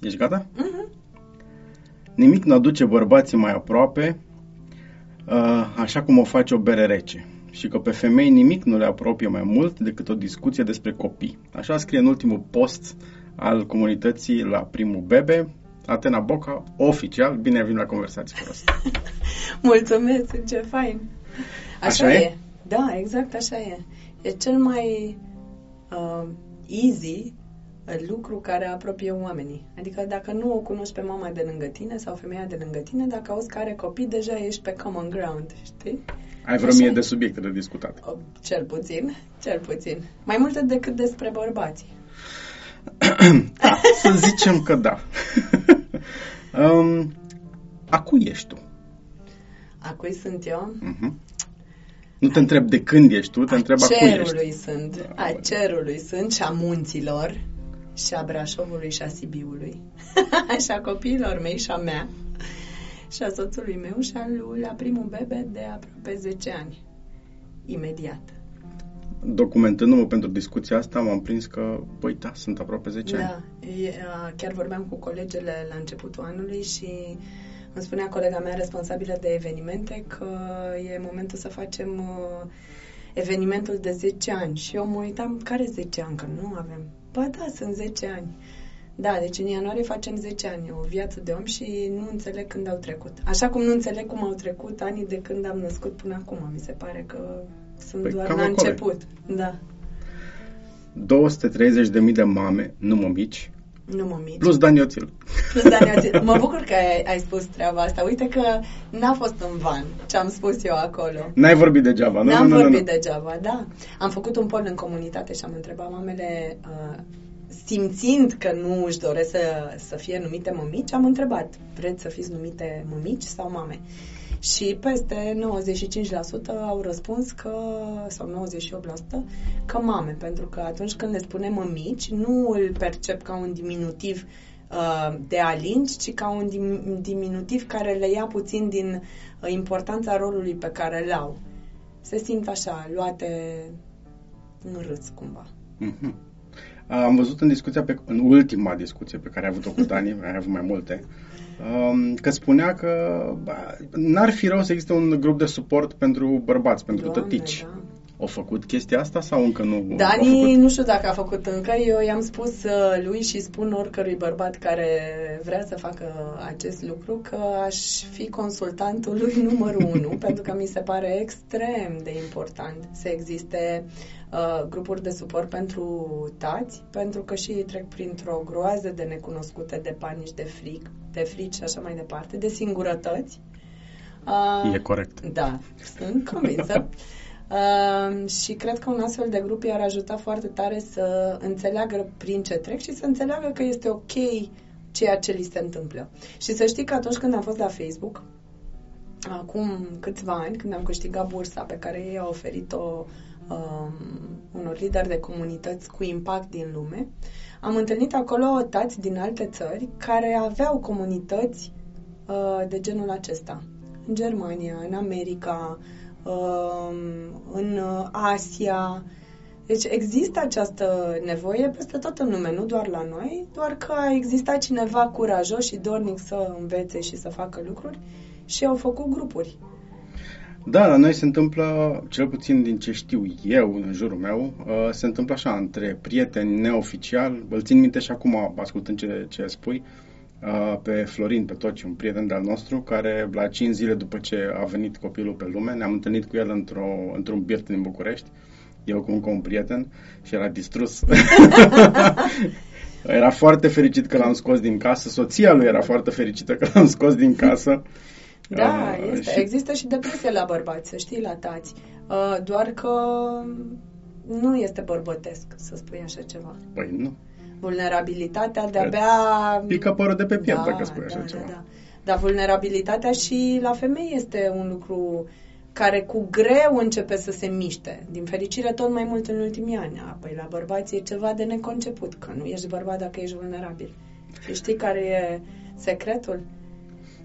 Ești gata? Mhm. Nimic nu aduce bărbații mai aproape uh, așa cum o face o bere rece. Și că pe femei nimic nu le apropie mai mult decât o discuție despre copii. Așa scrie în ultimul post al comunității la primul bebe, Atena Boca, oficial, bine ai venit la conversații cu asta. Mulțumesc, ce fain. Așa, Așa e? e? Da, exact așa e. E cel mai uh, easy uh, lucru care apropie oamenii. Adică dacă nu o cunoști pe mama de lângă tine sau femeia de lângă tine, dacă auzi că are copii, deja ești pe common ground, știi? Ai vreo Așa mie e. de subiecte de discutat. O, cel puțin, cel puțin. Mai multe decât despre bărbații. Da, să zicem că da. um, a cui ești tu? A cui sunt eu? Uh-huh. Nu te întreb de când ești tu, te întreb a cui ești. cerului sunt. A cerului sunt și a munților și a Brașovului și a Sibiului. și a copiilor mei și a mea și a soțului meu și a lui la primul bebe de aproape 10 ani. Imediat. Documentându-mă pentru discuția asta, m-am prins că, băi, da, sunt aproape 10 ani. Da, e, a, chiar vorbeam cu colegele la începutul anului și îmi spunea colega mea responsabilă de evenimente că e momentul să facem uh, evenimentul de 10 ani și eu mă uitam, care 10 ani, că nu avem. Ba da, sunt 10 ani. Da, deci în ianuarie facem 10 ani, o viață de om și nu înțeleg când au trecut. Așa cum nu înțeleg cum au trecut anii de când am născut până acum, mi se pare că sunt Păi, doar cam la acolo e. început. Da, 230.000 de mame, nu mămici, nu mă mici. plus Dan Ioțil. Plus Daniel, mă bucur că ai, ai spus treaba asta. Uite că n-a fost în van ce am spus eu acolo. N-ai vorbit degeaba, nu? N-am nu, nu, vorbit nu. degeaba, da. Am făcut un poll în comunitate și am întrebat mamele, uh, simțind că nu își doresc să, să fie numite mămici, am întrebat, vreți să fiți numite mămici sau mame? Și peste 95% au răspuns că, sau 98%, că mame, pentru că atunci când le spunem mămici, nu îl percep ca un diminutiv uh, de alingi, ci ca un dim- diminutiv care le ia puțin din uh, importanța rolului pe care îl au. Se simt așa, luate în râs cumva. Mhm. Am văzut în discuția, pe, în ultima discuție pe care ai avut-o cu Dani, ai avut mai multe, um, că spunea că ba, n-ar fi rău să existe un grup de suport pentru bărbați, pentru Doamne, tătici. da. Au făcut chestia asta sau încă nu au Dani, făcut? nu știu dacă a făcut încă, eu i-am spus uh, lui și spun oricărui bărbat care vrea să facă acest lucru că aș fi consultantul lui numărul unu, pentru că mi se pare extrem de important să existe uh, grupuri de suport pentru tați, pentru că și ei trec printr-o groază de necunoscute, de panici, de fric, de frici și așa mai departe, de singurătăți. Uh, E corect. da, sunt convinsă. Uh, și cred că un astfel de grup i-ar ajuta foarte tare să înțeleagă prin ce trec și să înțeleagă că este ok ceea ce li se întâmplă. Și să știi că atunci când am fost la Facebook, acum câțiva ani, când am câștigat bursa pe care ei au oferit-o um, unor lideri de comunități cu impact din lume, am întâlnit acolo tați din alte țări care aveau comunități uh, de genul acesta. În Germania, în America, um, în uh, Asia. Deci există această nevoie peste tot în lume, nu doar la noi, doar că a existat cineva curajos și dornic să învețe și să facă lucruri și au făcut grupuri. Da, la noi se întâmplă, cel puțin din ce știu eu în jurul meu, uh, se întâmplă așa, între prieteni neoficial, îl țin minte și acum, ascultând ce, ce spui, uh, pe Florin Petoci, un prieten de-al nostru, care la 5 zile după ce a venit copilul pe lume, ne-am întâlnit cu el într-o, într-un birt din București, eu cu încă un prieten, și era distrus. era foarte fericit că l-am scos din casă, soția lui era foarte fericită că l-am scos din casă. Da, Uh, este. și- Există și depresie la bărbați, să știi, la tați. Uh, doar că nu este bărbătesc să spui așa ceva. Păi nu. Vulnerabilitatea de-abia... Pică părul de pe piept dacă spui așa da, ceva. Da, da. Dar vulnerabilitatea și la femei este un lucru care cu greu începe să se miște. Din fericire, tot mai mult în ultimii ani. Apoi, la bărbați e ceva de neconceput, că nu ești bărbat dacă ești vulnerabil. Și știi care e secretul?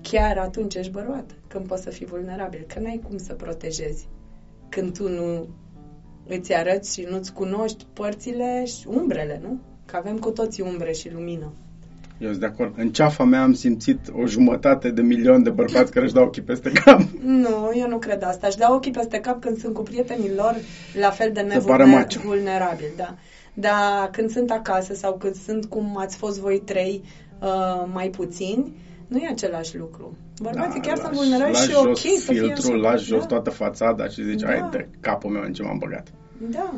Chiar atunci ești bărbat, când poți să fii vulnerabil, că n-ai cum să protejezi. Când tu nu îți arăți și nu-ți cunoști părțile și umbrele, nu? Că avem cu toții umbre și lumină. Eu sunt de acord. În ceafa mea am simțit o jumătate de milion de bărbați care își dau ochii peste cap. Nu, eu nu cred asta. Își dau ochii peste cap când sunt cu prietenii lor la fel de pare macho. nevulnerabili. Da. Dar când sunt acasă sau când sunt cum ați fost voi trei uh, mai puțini, nu e același lucru. Bărbații chiar sunt vulnerabili și ok jos să fie filtrul, așa. lași jos da. toată fațada și zici, Da. ai de capul meu în ce m-am băgat. Da,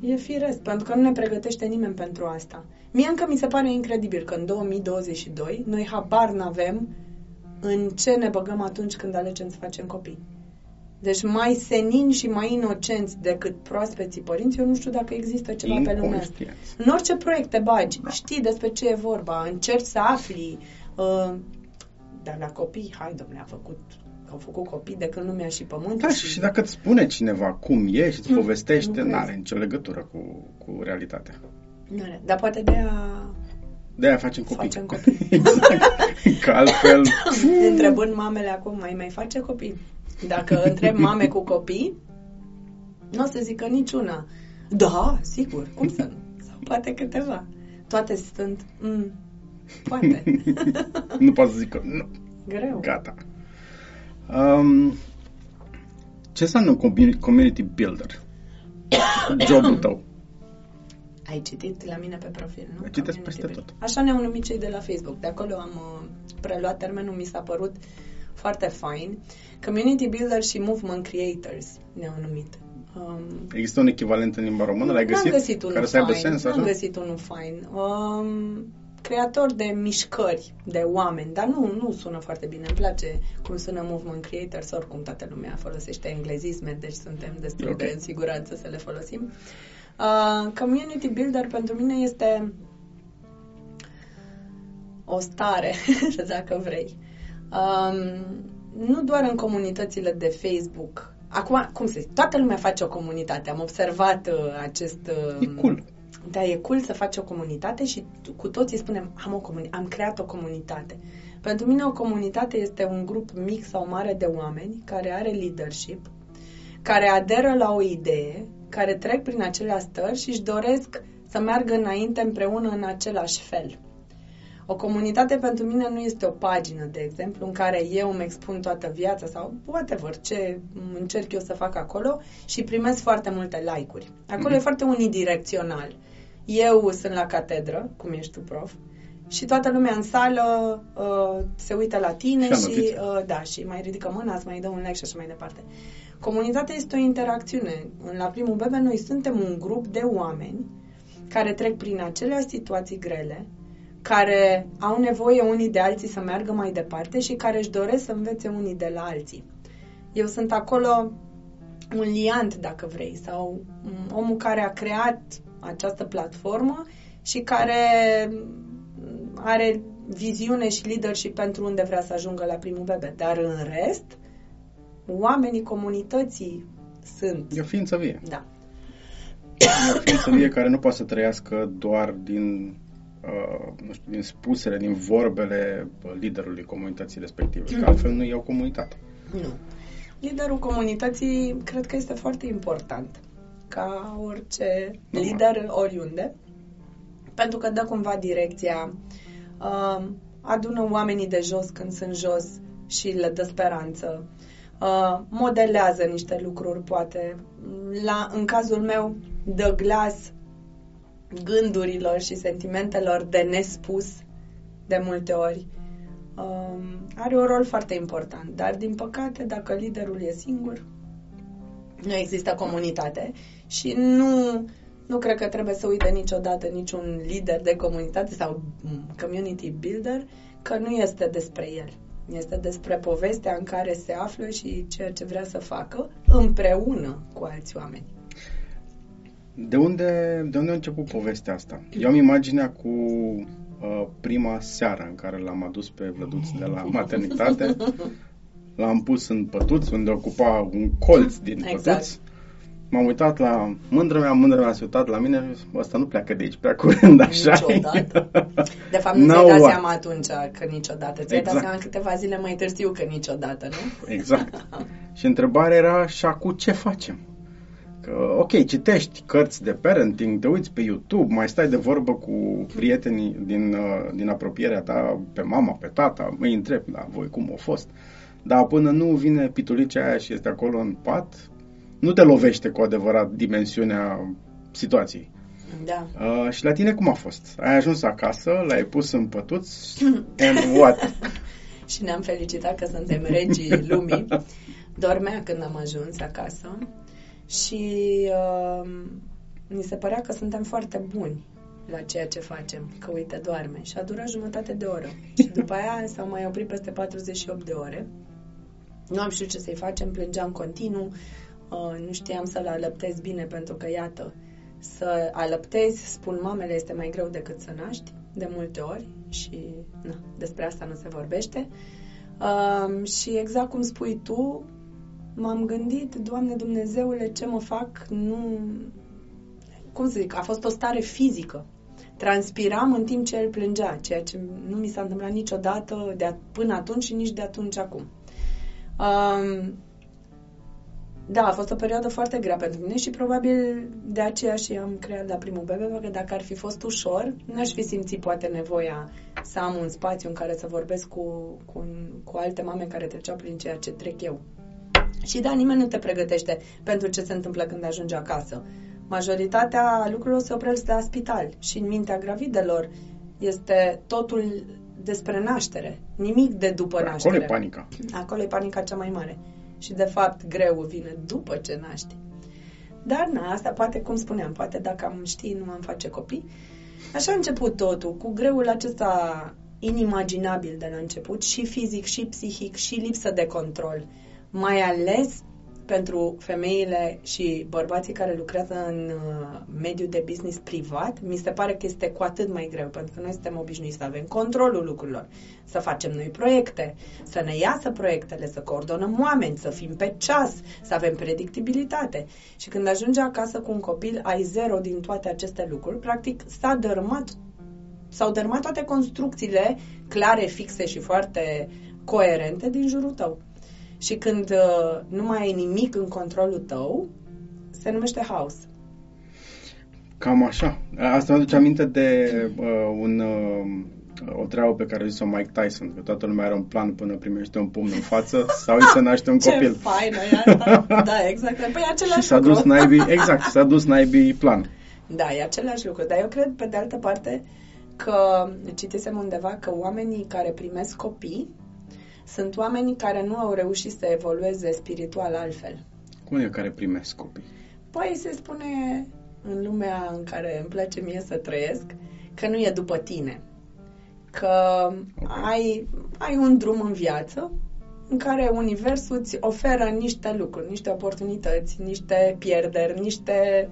e firesc, pentru că nu ne pregătește nimeni pentru asta. Mie încă mi se pare incredibil că în 2022 noi habar n-avem în ce ne băgăm atunci când alegem să facem copii. Deci mai senini și mai inocenți decât proaspeții părinți, eu nu știu dacă există ceva pe lumea asta. Inconștienți. În orice proiect te bagi, știi despre ce e vorba, încerci să afli. Uh, dar la copii, hai domnule, a făcut, au făcut copii de când lumea și pământul. Da, și, și dacă îți spune cineva cum e și îți Mm, povestește, nu nu are crezi. nicio legătură cu, cu realitatea. Nu are. Dar poate de aia De-aia facem copii. facem copii. exact. Că altfel... Întrebând mamele acum, mai mai face copii? Dacă întreb mame cu copii, nu o să zică niciuna. Da, sigur, cum să nu? Sau poate câteva. Toate sunt, mm, poate. nu pot să zic că nu, Greu. gata. Um, ce înseamnă un commu- community builder? Jobul tău. Ai citit la mine pe profil, nu? Citesc Community peste builder. tot. Așa ne-au numit cei de la Facebook. De acolo am uh, preluat termenul, mi s-a părut foarte fain. Community Builder și Movement Creators ne-au numit. Um, Există un echivalent în limba română? L-ai găsit? N-am găsit unul care să aibă fain. sens N-am așa? găsit unul fain. Um, creator de mișcări, de oameni, dar nu, nu sună foarte bine. Îmi place cum sună Movement Creators, oricum toată lumea folosește englezisme, deci suntem destul Ok. de în siguranță să le folosim. Uh, community Builder pentru mine este o stare, dacă vrei. Um, nu doar în comunitățile de Facebook. Acum, cum să zic, toată lumea face o comunitate. Am observat uh, acest... Uh, E cool. Da, e cool să faci o comunitate și tu- cu toții spunem, am, o comuni- am creat o comunitate. Pentru mine o comunitate este un grup mic sau mare de oameni care are leadership, care aderă la o idee, care trec prin aceleași stări și își doresc să meargă înainte împreună în același fel. O comunitate pentru mine nu este o pagină, de exemplu, în care eu îmi expun toată viața sau whatever, ce încerc eu să fac acolo și primesc foarte multe like-uri. Acolo Mhm. e foarte unidirecțional. Eu sunt la catedră, cum ești tu, prof, și toată lumea în sală uh, se uită la tine Și ia și, notițe. uh, da, și mai ridică mâna, îți mai dă un like și așa mai departe. Comunitatea este o interacțiune. La primul bebe noi suntem un grup de oameni care trec prin aceleași situații grele, care au nevoie unii de alții să meargă mai departe și care își doresc să învețe unii de la alții. Eu sunt acolo un liant, dacă vrei, sau mm, omul care a creat această platformă și care mm, are viziune și leadership pentru unde vrea să ajungă la primul bebe. Dar în rest, oamenii comunității sunt. E o ființă vie. Da. E o ființă vie care nu poate să trăiască doar din, uh, nu știu, din spusele, din vorbele uh, liderului comunității respective. Că altfel nu e o comunitate. Nu. Liderul comunității cred că este foarte important, ca orice Normal. lider oriunde, pentru că dă cumva direcția, uh, adună oamenii de jos când sunt jos și le dă speranță, uh, modelează niște lucruri, poate. La, în cazul meu, dă glas gândurilor și sentimentelor de nespus de multe ori. Um, are un rol foarte important, dar din păcate, dacă liderul e singur, nu există comunitate și nu, nu cred că trebuie să uite niciodată niciun lider de comunitate sau mm, community builder că nu este despre el. Este despre povestea în care se află și ceea ce vrea să facă împreună cu alți oameni. De unde, de unde a început povestea asta? Eu am imaginea cu uh, prima seară în care l-am adus pe Vlăduț de la maternitate. L-am pus în pătuț, unde ocupa un colț din Exact. pătuț. M-am uitat la mândră mea, mândră mea s-a uitat la mine și zis, ăsta nu pleacă de aici prea curând, așa Niciodată. De fapt, nu No ți-ai dat way. seama atunci că niciodată. Ți-ai dat Exact. seama câteva zile mai târziu că niciodată, nu? Exact. Și întrebarea era, și acum ce facem? Că, ok, citești cărți de parenting, te uiți pe YouTube, mai stai de vorbă cu prietenii din, uh, din apropierea ta, pe mama, pe tata, îi întrebi la voi cum a fost. Dar până nu vine pitulicea aia și este acolo în pat, nu te lovește cu adevărat dimensiunea situației. Da. Uh, și la tine cum a fost? Ai ajuns acasă, l-ai pus în pătuț and what? și ne-am felicitat că suntem regii lumii. Dormea când am ajuns acasă și uh, mi se părea că suntem foarte buni la ceea ce facem, că uite, doarme. Și a durat jumătate de oră. Și după aia s-au mai oprit peste 48 de ore. Nu am știut ce să-i facem, plângeam continuu, uh, nu știam să-l alăptez bine pentru că, iată, să alăptezi, spun mamele, este mai greu decât să naști, de multe ori și na, despre asta nu se vorbește. Uh, și exact cum spui tu, m-am gândit, Doamne Dumnezeule, ce mă fac, nu... Cum să zic, a fost o stare fizică. Transpiram în timp ce el plângea, ceea ce nu mi s-a întâmplat niciodată de până atunci și nici de atunci acum. Um, da, a fost o perioadă foarte grea pentru mine și probabil de aceea și am creat la primul bebe, pentru că dacă ar fi fost ușor, n-aș fi simțit poate nevoia să am un spațiu în care să vorbesc cu, cu, cu alte mame care treceau prin ceea ce trec eu. Și da, nimeni nu te pregătește pentru ce se întâmplă când ajungi acasă. Majoritatea lucrurilor se opresc la spital și în mintea gravidelor este totul despre naștere, nimic de după Acolo naștere. Acolo e panica. Acolo e panica cea mai mare. Și de fapt greu vine după ce naști. Dar na, asta poate, cum spuneam, poate dacă am ști, nu am face copii. Așa a început totul, cu greul acesta inimaginabil de la început, și fizic, și psihic, și lipsă de control mai ales pentru femeile și bărbații care lucrează în uh, mediul de business privat, mi se pare că este cu atât mai greu, pentru că noi suntem obișnuiți să avem controlul lucrurilor, să facem noi proiecte, să ne iasă proiectele, să coordonăm oameni, să fim pe ceas, să avem predictibilitate. Și când ajungi acasă cu un copil, ai zero din toate aceste lucruri, practic s-a dărâmat s-au dărâmat toate construcțiile clare, fixe și foarte coerente din jurul tău. Și când uh, nu mai ai nimic în controlul tău, se numește haos. Cam așa. Asta mă aduce aminte de uh, un, uh, o treabă pe care a zis-o Mike Tyson, că toată lumea are un plan până primește un pumn în față sau îi se naște un Ce copil. Ce faină e asta. Da, exact. Păi e același și s-a dus naibii, exact, s-a dus naibii plan. Da, e același lucru. Dar eu cred, pe de altă parte, că citisem undeva că oamenii care primesc copii sunt oamenii care nu au reușit să evolueze spiritual altfel. Cum e care primesc copii? Păi se spune în lumea în care îmi place mie să trăiesc că nu e după tine. Că okay. ai, ai un drum în viață în care universul îți oferă niște lucruri, niște oportunități, niște pierderi, niște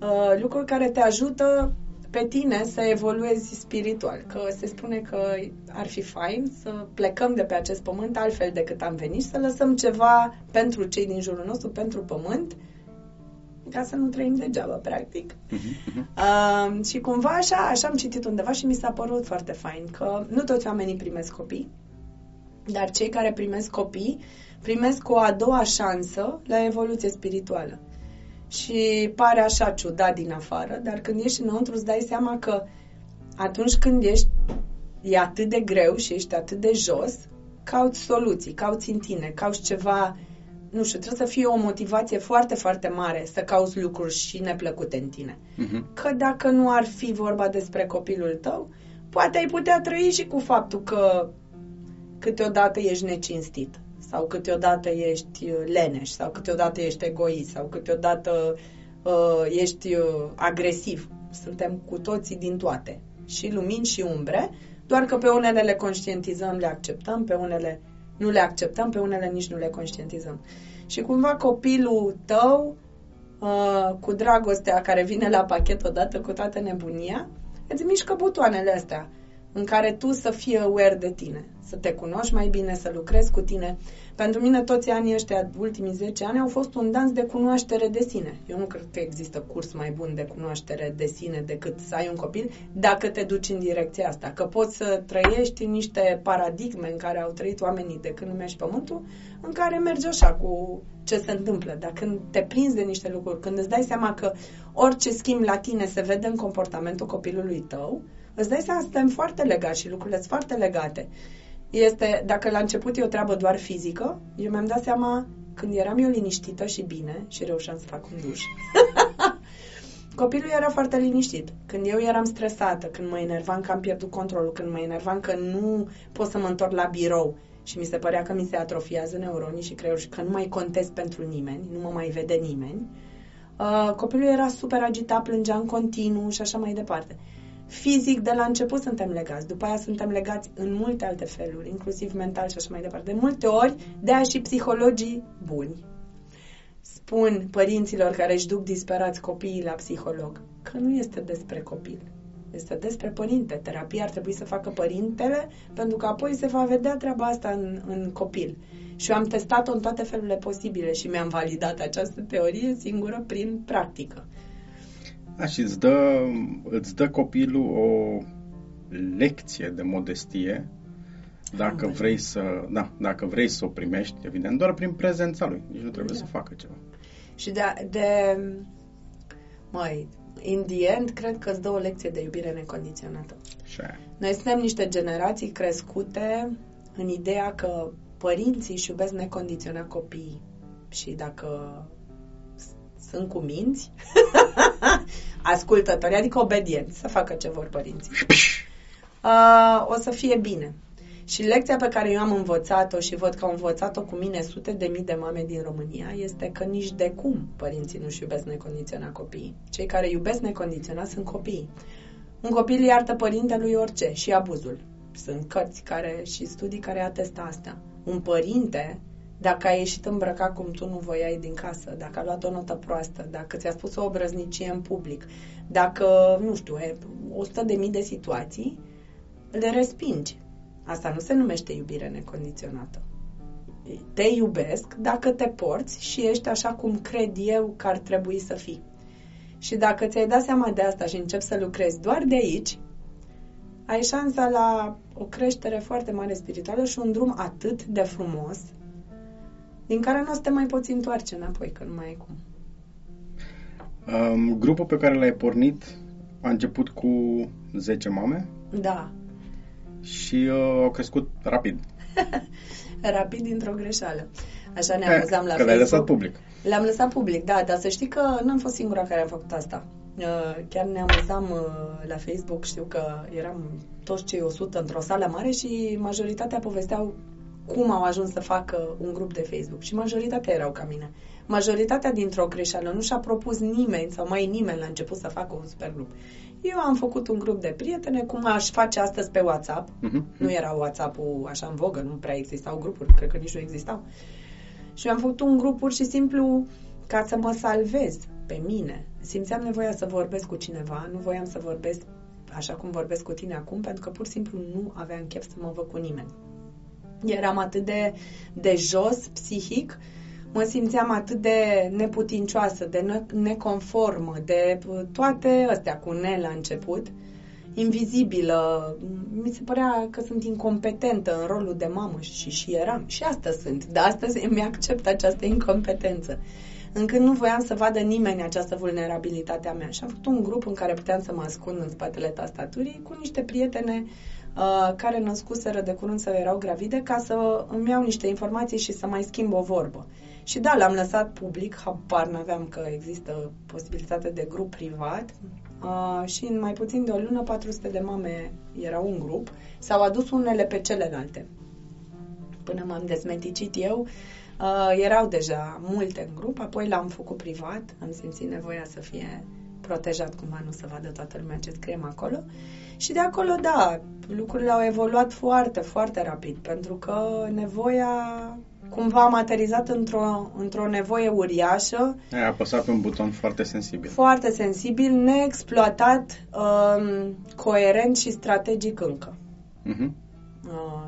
uh, lucruri care te ajută pe tine să evoluezi spiritual. Că se spune că ar fi fain să plecăm de pe acest pământ altfel decât am venit și să lăsăm ceva pentru cei din jurul nostru, pentru pământ, ca să nu trăim degeaba, practic. Uh-huh. Uh, și cumva așa, așa am citit undeva și mi s-a părut foarte fain că nu toți oamenii primesc copii, dar cei care primesc copii primesc o a doua șansă la evoluție spirituală și pare așa ciudat din afară, dar când ești înăuntru îți dai seama că atunci când ești e atât de greu și ești atât de jos, cauți soluții, cauți în tine, cauți ceva, nu știu, trebuie să fie o motivație foarte, foarte mare să cauți lucruri și neplăcute în tine. Uh-huh. Că dacă nu ar fi vorba despre copilul tău, poate ai putea trăi și cu faptul că câteodată ești necinstit sau câteodată ești uh, leneș, sau câteodată ești egoist, sau câteodată uh, ești uh, agresiv. Suntem cu toții din toate, și lumini și umbre, doar că pe unele le conștientizăm, le acceptăm, pe unele nu le acceptăm, pe unele nici nu le conștientizăm. Și cumva copilul tău, uh, cu dragostea care vine la pachet odată cu toată nebunia, îți mișcă butoanele astea în care tu să fii aware de tine, să te cunoști mai bine, să lucrezi cu tine. Pentru mine toți anii ăștia, ultimii 10 ani, au fost un dans de cunoaștere de sine. Eu nu cred că există curs mai bun de cunoaștere de sine decât să ai un copil, dacă te duci în direcția asta. Că poți să trăiești în niște paradigme în care au trăit oamenii de când lumea și pământul, în care mergi așa cu ce se întâmplă. Dar când te prinzi de niște lucruri, când îți dai seama că orice schimb la tine se vede în comportamentul copilului tău, îți dai seama, suntem foarte legați și lucrurile sunt foarte legate. Este, dacă la început e o treabă doar fizică, eu mi-am dat seama când eram eu liniștită și bine și reușeam să fac un duș. Copilul era foarte liniștit. Când eu eram stresată, când mă enervam că am pierdut controlul, când mă enervam că nu pot să mă întorc la birou și mi se părea că mi se atrofiază neuronii și creierul și că nu mai contez pentru nimeni, nu mă mai vede nimeni, uh, copilul era super agitat, plângea în continuu și așa mai departe. Fizic, de la început suntem legați, după aia suntem legați în multe alte feluri, inclusiv mental și așa mai departe. De multe ori, de aia și psihologii buni spun părinților care își duc disperați copiii la psiholog că nu este despre copil. Este despre părinte. Terapia ar trebui să facă părintele, pentru că apoi se va vedea treaba asta în, în copil. Și eu am testat-o în toate felurile posibile și mi-am validat această teorie singură prin practică. Da, și îți dă, îți dă copilul o lecție de modestie dacă Am vrei să, da, dacă vrei să o primești, evident, doar prin prezența lui. Nici nu trebuie da. să facă ceva. Și de, de mai in the end, cred că îți dă o lecție de iubire necondiționată. Și Noi suntem niște generații crescute în ideea că părinții își iubesc necondiționat copiii. Și dacă sunt cu minți, ascultători, adică obedienți, să facă ce vor părinții. Uh, o să fie bine. Și lecția pe care eu am învățat-o și văd că au învățat-o cu mine sute de mii de mame din România este că nici de cum părinții nu-și iubesc necondiționat copiii. Cei care iubesc necondiționat sunt copiii. Un copil iartă părintelui orice și abuzul. Sunt cărți care și studii care atestă asta. Un părinte, dacă a ieșit îmbrăcat cum tu nu voiai din casă, dacă a luat o notă proastă, dacă ți-a spus o obrăznicie în public, dacă, nu știu, e 100 de mii de situații, le respingi Asta nu se numește iubire necondiționată. Te iubesc dacă te porți și ești așa cum cred eu că ar trebui să fii. Și dacă ți-ai dat seama de asta și începi să lucrezi doar de aici, ai șansa la o creștere foarte mare spirituală și un drum atât de frumos, din care nu o să te mai poți întoarce înapoi, că nu mai e cum. Um, grupul pe care l-ai pornit a început cu 10 mame? Da și uh, au crescut rapid. rapid dintr-o greșeală. Așa ne amuzam la că Facebook. lăsat public. Le-am lăsat public, da, dar să știi că nu am fost singura care a făcut asta. Uh, chiar ne amuzam uh, la Facebook, știu că eram toți cei 100 într-o sală mare și majoritatea povesteau cum au ajuns să facă un grup de Facebook și majoritatea erau ca mine. Majoritatea dintr-o greșeală nu și-a propus nimeni sau mai nimeni la început să facă un super grup. Eu am făcut un grup de prietene, cum aș face astăzi pe WhatsApp. Uh-huh. Nu era WhatsApp-ul așa în vogă, nu prea existau grupuri, cred că nici nu existau. Și am făcut un grup pur și simplu ca să mă salvez pe mine. Simțeam nevoia să vorbesc cu cineva, nu voiam să vorbesc așa cum vorbesc cu tine acum, pentru că pur și simplu nu aveam chef să mă văd cu nimeni. Eram atât de, de jos psihic mă simțeam atât de neputincioasă, de neconformă, de toate astea cu ne la început, invizibilă. Mi se părea că sunt incompetentă în rolul de mamă și și eram. Și asta sunt. Dar astăzi îmi accept această incompetență. Încât nu voiam să vadă nimeni această vulnerabilitate a mea. Și am făcut un grup în care puteam să mă ascund în spatele tastaturii cu niște prietene uh, care născuseră de curând să erau gravide ca să îmi iau niște informații și să mai schimb o vorbă. Și da, l-am lăsat public, habar n-aveam că există posibilitate de grup privat uh, și în mai puțin de o lună 400 de mame erau un grup, s-au adus unele pe celelalte. Până m-am dezmenticit eu, uh, erau deja multe în grup, apoi l-am făcut privat, am simțit nevoia să fie protejat cumva, nu să vadă toată lumea ce scriem acolo. Și de acolo, da, lucrurile au evoluat foarte, foarte rapid, pentru că nevoia cumva am aterizat într-o, într-o nevoie uriașă. Ai apăsat pe un buton foarte sensibil. Foarte sensibil, neexploatat, um, coerent și strategic încă. Uh-huh. Uh,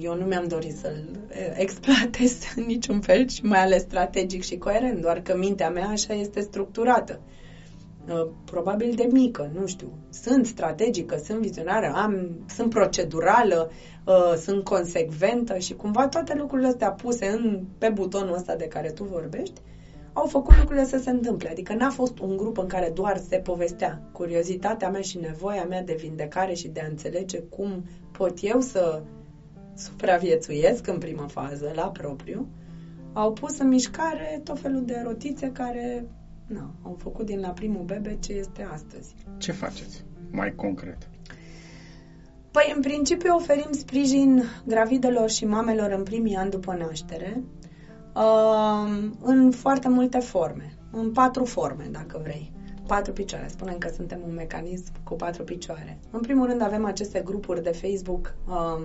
eu nu mi-am dorit să-l exploatez în niciun fel și mai ales strategic și coerent, doar că mintea mea așa este structurată. Uh, probabil de mică, nu știu. Sunt strategică, sunt vizionară, am, sunt procedurală, uh, sunt consecventă și cumva toate lucrurile astea puse în, pe butonul ăsta de care tu vorbești au făcut lucrurile să se întâmple. Adică n-a fost un grup în care doar se povestea. Curiozitatea mea și nevoia mea de vindecare și de a înțelege cum pot eu să supraviețuiesc în prima fază, la propriu, au pus în mișcare tot felul de rotițe care na, au făcut din la primul bebe ce este astăzi. Ce faceți mai concret? Păi, în principiu, oferim sprijin gravidelor și mamelor în primii ani după naștere, uh, în foarte multe forme, în patru forme, dacă vrei patru picioare. Spunem că suntem un mecanism cu patru picioare. În primul rând avem aceste grupuri de Facebook. Um,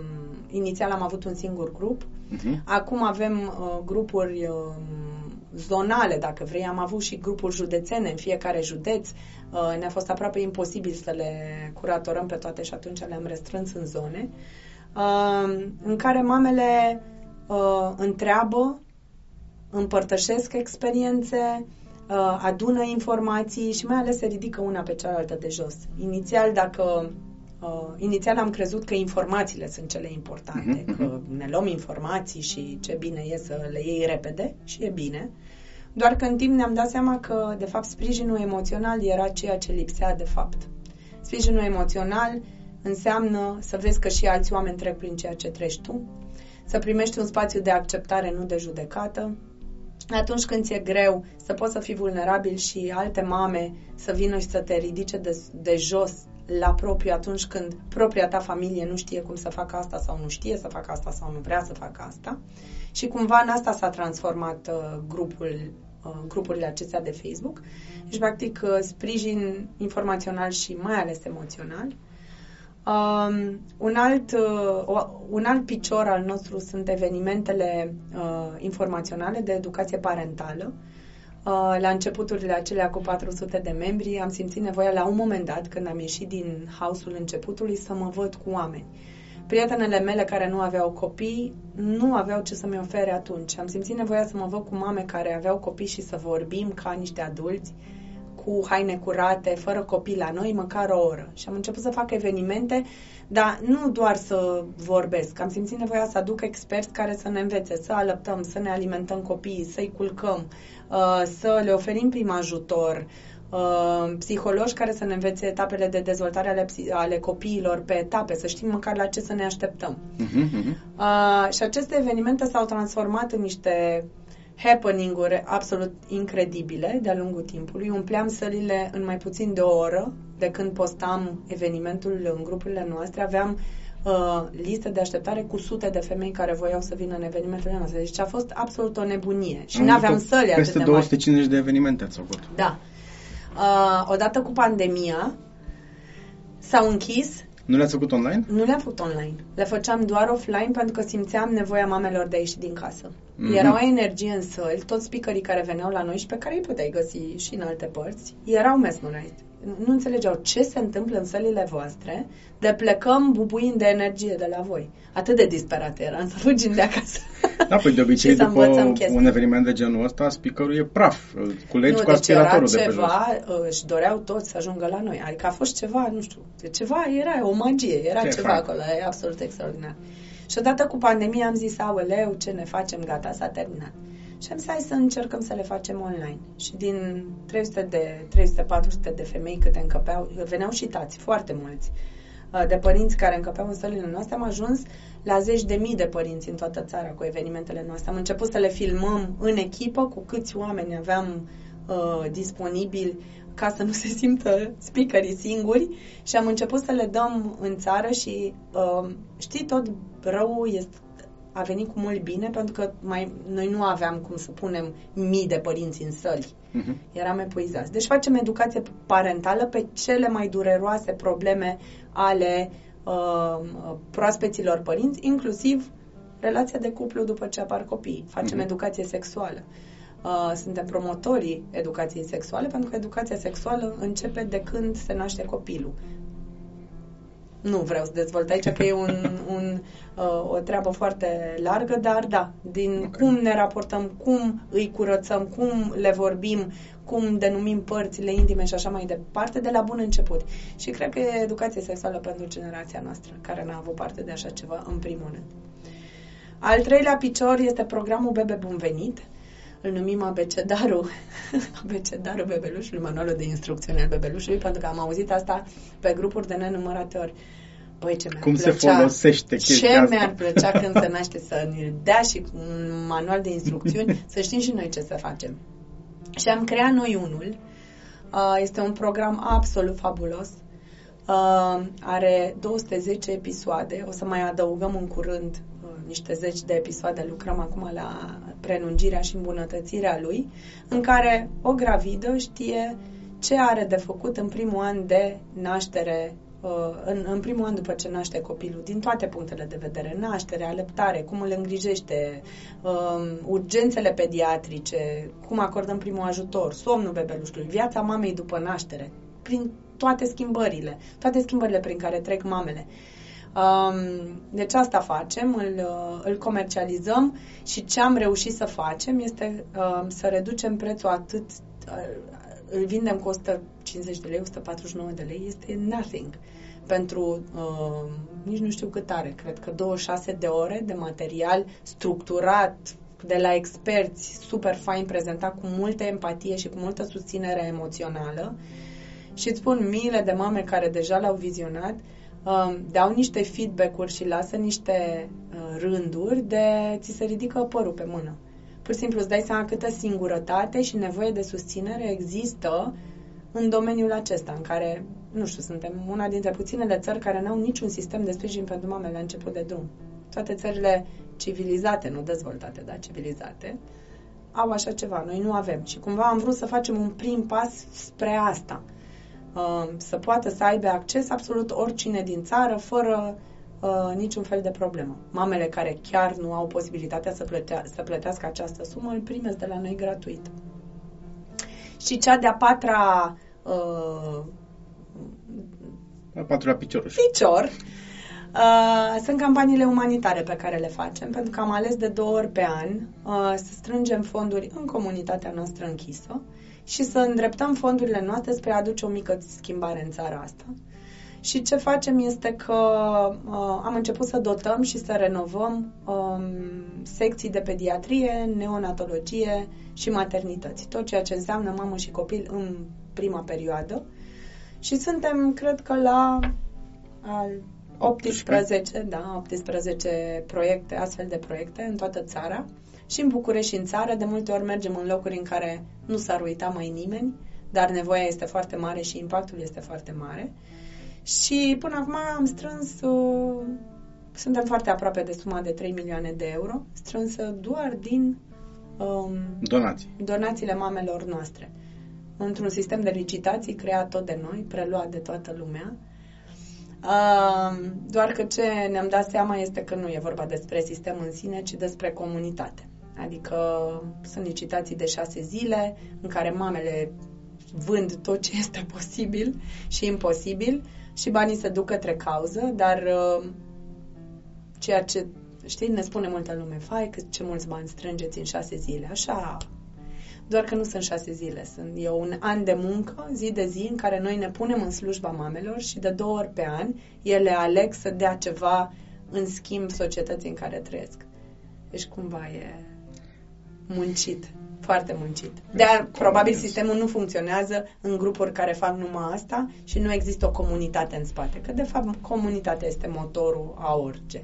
inițial am avut un singur grup. Uh-huh. Acum avem uh, grupuri um, zonale, dacă vrei. Am avut și grupuri județene în fiecare județ. Uh, ne-a fost aproape imposibil să le curatorăm pe toate și atunci le-am restrâns în zone. Uh, în care mamele uh, întreabă, împărtășesc experiențe, uh, adună informații și mai ales se ridică una pe cealaltă de jos. Inițial, dacă uh, inițial am crezut că informațiile sunt cele importante, uh-huh, că ne luăm informații și ce bine e să le iei repede și e bine. Doar că în timp ne-am dat seama că, de fapt, sprijinul emoțional era ceea ce lipsea de fapt. Sprijinul emoțional înseamnă să vezi că și alți oameni trec prin ceea ce treci tu, să primești un spațiu de acceptare, nu de judecată, atunci când ți-e greu să poți să fii vulnerabil și alte mame să vină și să te ridice de, de jos la propriu atunci când propria ta familie nu știe cum să facă asta sau nu știe să facă asta sau nu vrea să facă asta. Și cumva în asta s-a transformat uh, grupul, uh, grupurile acestea de Facebook. Deci, practic, uh, sprijin informațional și mai ales emoțional. Um, un, alt, uh, un alt picior al nostru sunt evenimentele uh, informaționale de educație parentală. Uh, la începuturile acelea cu 400 de membri am simțit nevoia la un moment dat, când am ieșit din hausul începutului, să mă văd cu oameni. Prietenele mele care nu aveau copii nu aveau ce să mi ofere atunci. Am simțit nevoia să mă văd cu mame care aveau copii și să vorbim ca niște adulți cu haine curate, fără copii la noi, măcar o oră. Și am început să fac evenimente, dar nu doar să vorbesc. Am simțit nevoia să aduc experți care să ne învețe, să alăptăm, să ne alimentăm copiii, să-i culcăm, uh, să le oferim prim ajutor, uh, psihologi care să ne învețe etapele de dezvoltare ale, ale copiilor pe etape, să știm măcar la ce să ne așteptăm. Uh-huh, uh-huh. Uh, și aceste evenimente s-au transformat în niște happening-uri absolut incredibile de-a lungul timpului. Umpleam sălile în mai puțin de o oră de când postam evenimentul în grupurile noastre. Aveam uh, listă de așteptare cu sute de femei care voiau să vină în evenimentele noastre. Deci a fost absolut o nebunie. Și nu aveam săli atât de 250 mari. de evenimente ați făcut. Da. Uh, odată cu pandemia s-au închis nu le-ați făcut online? Nu le-am făcut online. Le făceam doar offline pentru că simțeam nevoia mamelor de a ieși din casă. Mm-hmm. Era o energie în săli, toți speakerii care veneau la noi și pe care îi puteai găsi și în alte părți, erau mesmerized nu înțelegeau ce se întâmplă în sălile voastre, de plecăm bubuind de energie de la voi. Atât de disperat eram să fugim de acasă. Da, păi de obicei după un eveniment de genul ăsta, speakerul e praf, culegi nu, cu deci aspiratorul de pe ceva, jos. Uh, își doreau toți să ajungă la noi. Adică a fost ceva, nu știu, de ceva, era o magie, era ce ceva fain. acolo, e absolut extraordinar. Și odată cu pandemia am zis, aoleu, ce ne facem, gata, s-a terminat. Și am zis, hai să încercăm să le facem online. Și din 300 de, 300-400 de femei câte încăpeau, veneau și tați, foarte mulți, uh, de părinți care încăpeau în sălile noastre, am ajuns la zeci de mii de părinți în toată țara cu evenimentele noastre. Am început să le filmăm în echipă cu câți oameni aveam uh, disponibili ca să nu se simtă speakerii singuri și am început să le dăm în țară și uh, știi, tot rău este a venit cu mult bine pentru că mai, noi nu aveam cum să punem mii de părinți în săli. Uh-huh. Eram epuizați. Deci facem educație parentală pe cele mai dureroase probleme ale uh, proaspeților părinți, inclusiv relația de cuplu după ce apar copii, facem Mhm. educație sexuală. Uh, suntem promotorii educației sexuale pentru că educația sexuală începe de când se naște copilul. Nu vreau să dezvolt aici că e un, un, uh, o treabă foarte largă, dar da, din Ok. cum ne raportăm, cum îi curățăm, cum le vorbim, cum denumim părțile intime și așa mai departe, de la bun început. Și cred că e educație sexuală pentru generația noastră, care n-a avut parte de așa ceva în primul rând. Al treilea picior este programul Bebe Bun Venit. Îl numim abecedarul, abecedarul bebelușului, manualul de instrucțiune al bebelușului, pentru că am auzit asta pe grupuri de nenumărate ori. Băi, ce mi-ar Cum se plăcea, folosește ce chestia asta? mi-ar plăcea când se naște să ne dea și un manual de instrucțiuni, să știm și noi ce să facem. Și am creat noi unul. Uh, Este un program absolut fabulos. Uh, Are 210 episoade. O să mai adăugăm în curând uh, niște zeci de episoade. Lucrăm acum la prelungirea și îmbunătățirea lui, în care o gravidă știe ce are de făcut în primul an de naștere uh, în, în primul an după ce naște copilul, din toate punctele de vedere, naștere, alăptare, cum îl îngrijește, um, urgențele pediatrice, cum acordăm primul ajutor, somnul bebelușului, viața mamei după naștere, prin toate schimbările, toate schimbările prin care trec mamele. Um, deci asta facem, îl, uh, îl comercializăm și ce am reușit să facem este um, să reducem prețul atât, uh, îl vindem cu 150 de lei, 149 de lei, este nothing pentru uh, nici nu știu cât are, cred că 26 de ore de material structurat de la experți, super fain prezentat cu multă empatie și cu multă susținere emoțională. Și îți spun miile de mame care deja l-au vizionat um, dau niște feedback-uri și lasă niște uh, rânduri de ți se ridică părul pe mână. Pur și simplu îți dai seama câtă singurătate și nevoie de susținere există în domeniul acesta, în care, nu știu, suntem una dintre puținele țări care n-au niciun sistem de sprijin pentru mame la început de drum. Toate țările civilizate, nu dezvoltate, dar civilizate, au așa ceva. Noi nu avem. Și cumva am vrut să facem un prim pas spre asta. Uh, Să poată să aibă acces absolut oricine din țară, fără uh, niciun fel de problemă. Mamele care chiar nu au posibilitatea să, plătea, să plătească această sumă, îl primesc de la noi gratuit. Și cea de-a patra uh, Al patrulea picior. picior uh, sunt campaniile umanitare pe care le facem, pentru că am ales de două ori pe an uh, să strângem fonduri în comunitatea noastră închisă și să îndreptăm fondurile noastre spre a aduce o mică schimbare în țara asta. Și ce facem este că uh, am început să dotăm și să renovăm um, secții de pediatrie, neonatologie și maternități. Tot ceea ce înseamnă mamă și copil în prima perioadă. Și suntem, cred că, la al 18, da, 18 proiecte, astfel de proiecte în toată țara. Și în București și în țară, de multe ori mergem în locuri în care nu s-ar uita mai nimeni, dar nevoia este foarte mare și impactul este foarte mare. Și până acum am strâns, uh, suntem foarte aproape de suma de 3 milioane de euro, strânsă doar din um, Donații. donațiile mamelor noastre. Într-un sistem de licitații creat tot de noi, preluat de toată lumea. Uh, doar că ce ne-am dat seama este că nu e vorba despre sistem în sine, ci despre comunitate. Adică sunt licitații de șase zile în care mamele vând tot ce este posibil și imposibil și banii se duc către cauză, dar uh, ceea ce, știi, ne spune multă lume, fai că ce mulți bani strângeți în șase zile, așa, doar că nu sunt șase zile, sunt e un an de muncă, zi de zi, în care noi ne punem în slujba mamelor și de două ori pe an ele aleg să dea ceva în schimb societății în care trăiesc. Deci cumva e muncit, foarte muncit. Dar probabil sistemul nu funcționează în grupuri care fac numai asta și nu există o comunitate în spate. Că de fapt comunitatea este motorul a orice.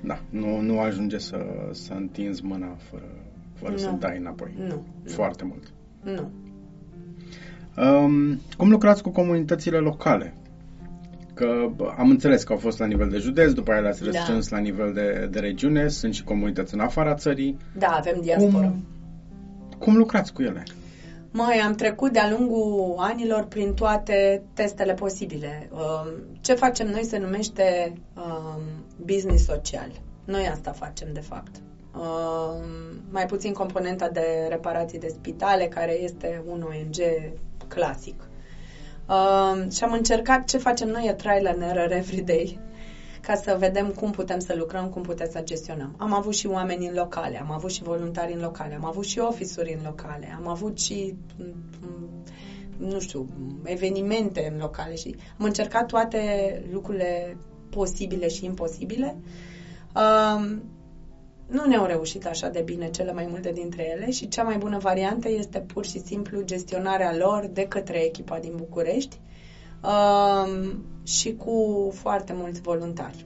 Da, nu, nu ajunge să, să întinzi mâna fără, fără Nu. să dai înapoi. Nu. nu. Foarte mult. Nu. Um, cum lucrați cu comunitățile locale? Că bă, am înțeles că au fost la nivel de județ, după aia le-ați Da. restrâns la nivel de, de regiune, sunt și comunități în afara țării. Da, avem diaspora. Cum, cum lucrați cu ele? Măi, am trecut de-a lungul anilor prin toate testele posibile. Um, Ce facem noi se numește um, business social. Noi asta facem, de fapt. Uh, mai puțin componenta de reparații de spitale, care este un ONG clasic. Uh, și am încercat ce facem noi, e trial and error every day, ca să vedem cum putem să lucrăm, cum putem să gestionăm. Am avut și oameni în locale, am avut și voluntari în locale, am avut și office-uri în locale, am avut și nu știu, evenimente în locale și am încercat toate lucrurile posibile și imposibile. Uh, nu ne-au reușit așa de bine cele mai multe dintre ele și cea mai bună variantă este pur și simplu gestionarea lor de către echipa din București uh, și cu foarte mulți voluntari.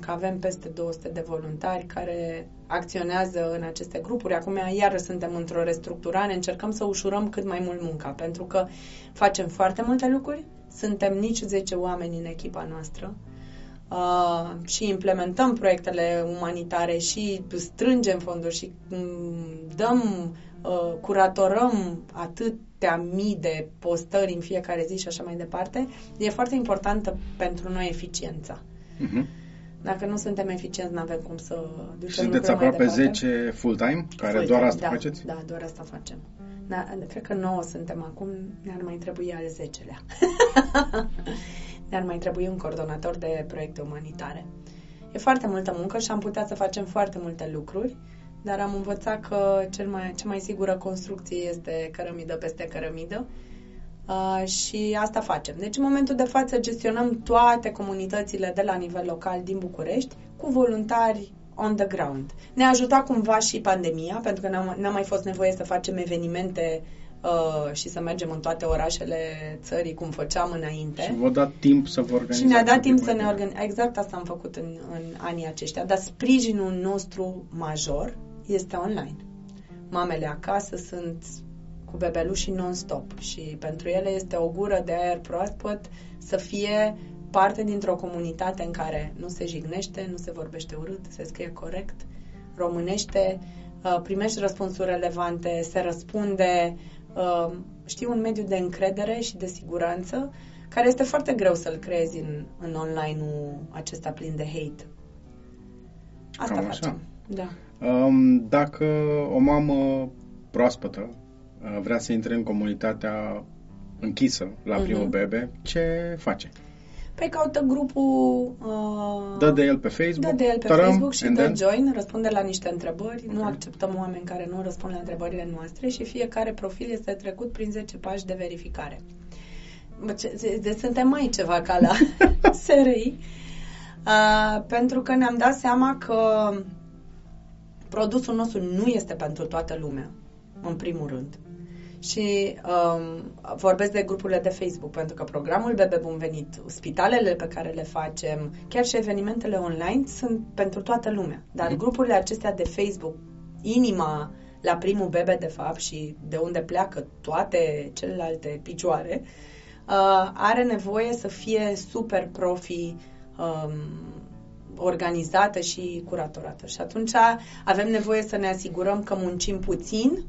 Că avem peste 200 de voluntari care acționează în aceste grupuri. Acum iar suntem într-o restructurare, încercăm să ușurăm cât mai mult munca, pentru că facem foarte multe lucruri, suntem nici 10 oameni în echipa noastră uh, și implementăm proiectele umanitare și strângem fonduri și um, dăm, uh, curatorăm atâtea mii de postări în fiecare zi și așa mai departe, e foarte importantă pentru noi eficiența. Uh-huh. Dacă nu suntem eficienți, nu avem cum să ducem Sunteți aproape 10 full-time, care full doar asta da, faceți? Da, doar asta facem. Da, cred că 9 suntem acum, ne-ar mai trebui al 10-lea. ne-ar mai trebui un coordonator de proiecte umanitare. E foarte multă muncă și am putea să facem foarte multe lucruri, dar am învățat că cel mai, cea mai sigură construcție este cărămidă peste cărămidă Uh, și asta facem. Deci, în momentul de față, gestionăm toate comunitățile de la nivel local din București cu voluntari on the ground. Ne-a ajutat cumva și pandemia, pentru că n-a, n-a mai fost nevoie să facem evenimente uh, și să mergem în toate orașele țării cum făceam înainte. Și v-a dat timp să vă organizați. Și ne-a dat timp să ne organizăm. Exact asta am făcut în, în anii aceștia. Dar sprijinul nostru major este online. Mamele acasă sunt cu bebelușii non-stop și pentru ele este o gură de aer proaspăt să fie parte dintr-o comunitate în care nu se jignește, nu se vorbește urât, se scrie corect, românește, uh, primești răspunsuri relevante, se răspunde, uh, știi, un mediu de încredere și de siguranță care este foarte greu să-l creezi în, în online-ul acesta plin de hate. Asta Cam facem. Așa. Da. Um, dacă o mamă proaspătă Uh, vrea să intre în comunitatea închisă la uh-huh. primul bebe, ce face? Păi caută grupul... Uh, dă de el pe Facebook. Dă de el pe taram, Facebook și dă then... join, răspunde la niște întrebări. Okay. Nu acceptăm oameni care nu răspund la întrebările noastre și fiecare profil este trecut prin 10 pași de verificare. Deci suntem mai ceva ca la SRI. Uh, pentru că ne-am dat seama că produsul nostru nu este pentru toată lumea, în primul rând și um, vorbesc de grupurile de Facebook, pentru că programul Bebe Bun Venit, spitalele pe care le facem, chiar și evenimentele online sunt pentru toată lumea. Dar mm. grupurile acestea de Facebook, inima la primul bebe, de fapt, și de unde pleacă toate celelalte picioare, uh, are nevoie să fie super profi um, organizată și curatorată. Și atunci avem nevoie să ne asigurăm că muncim puțin,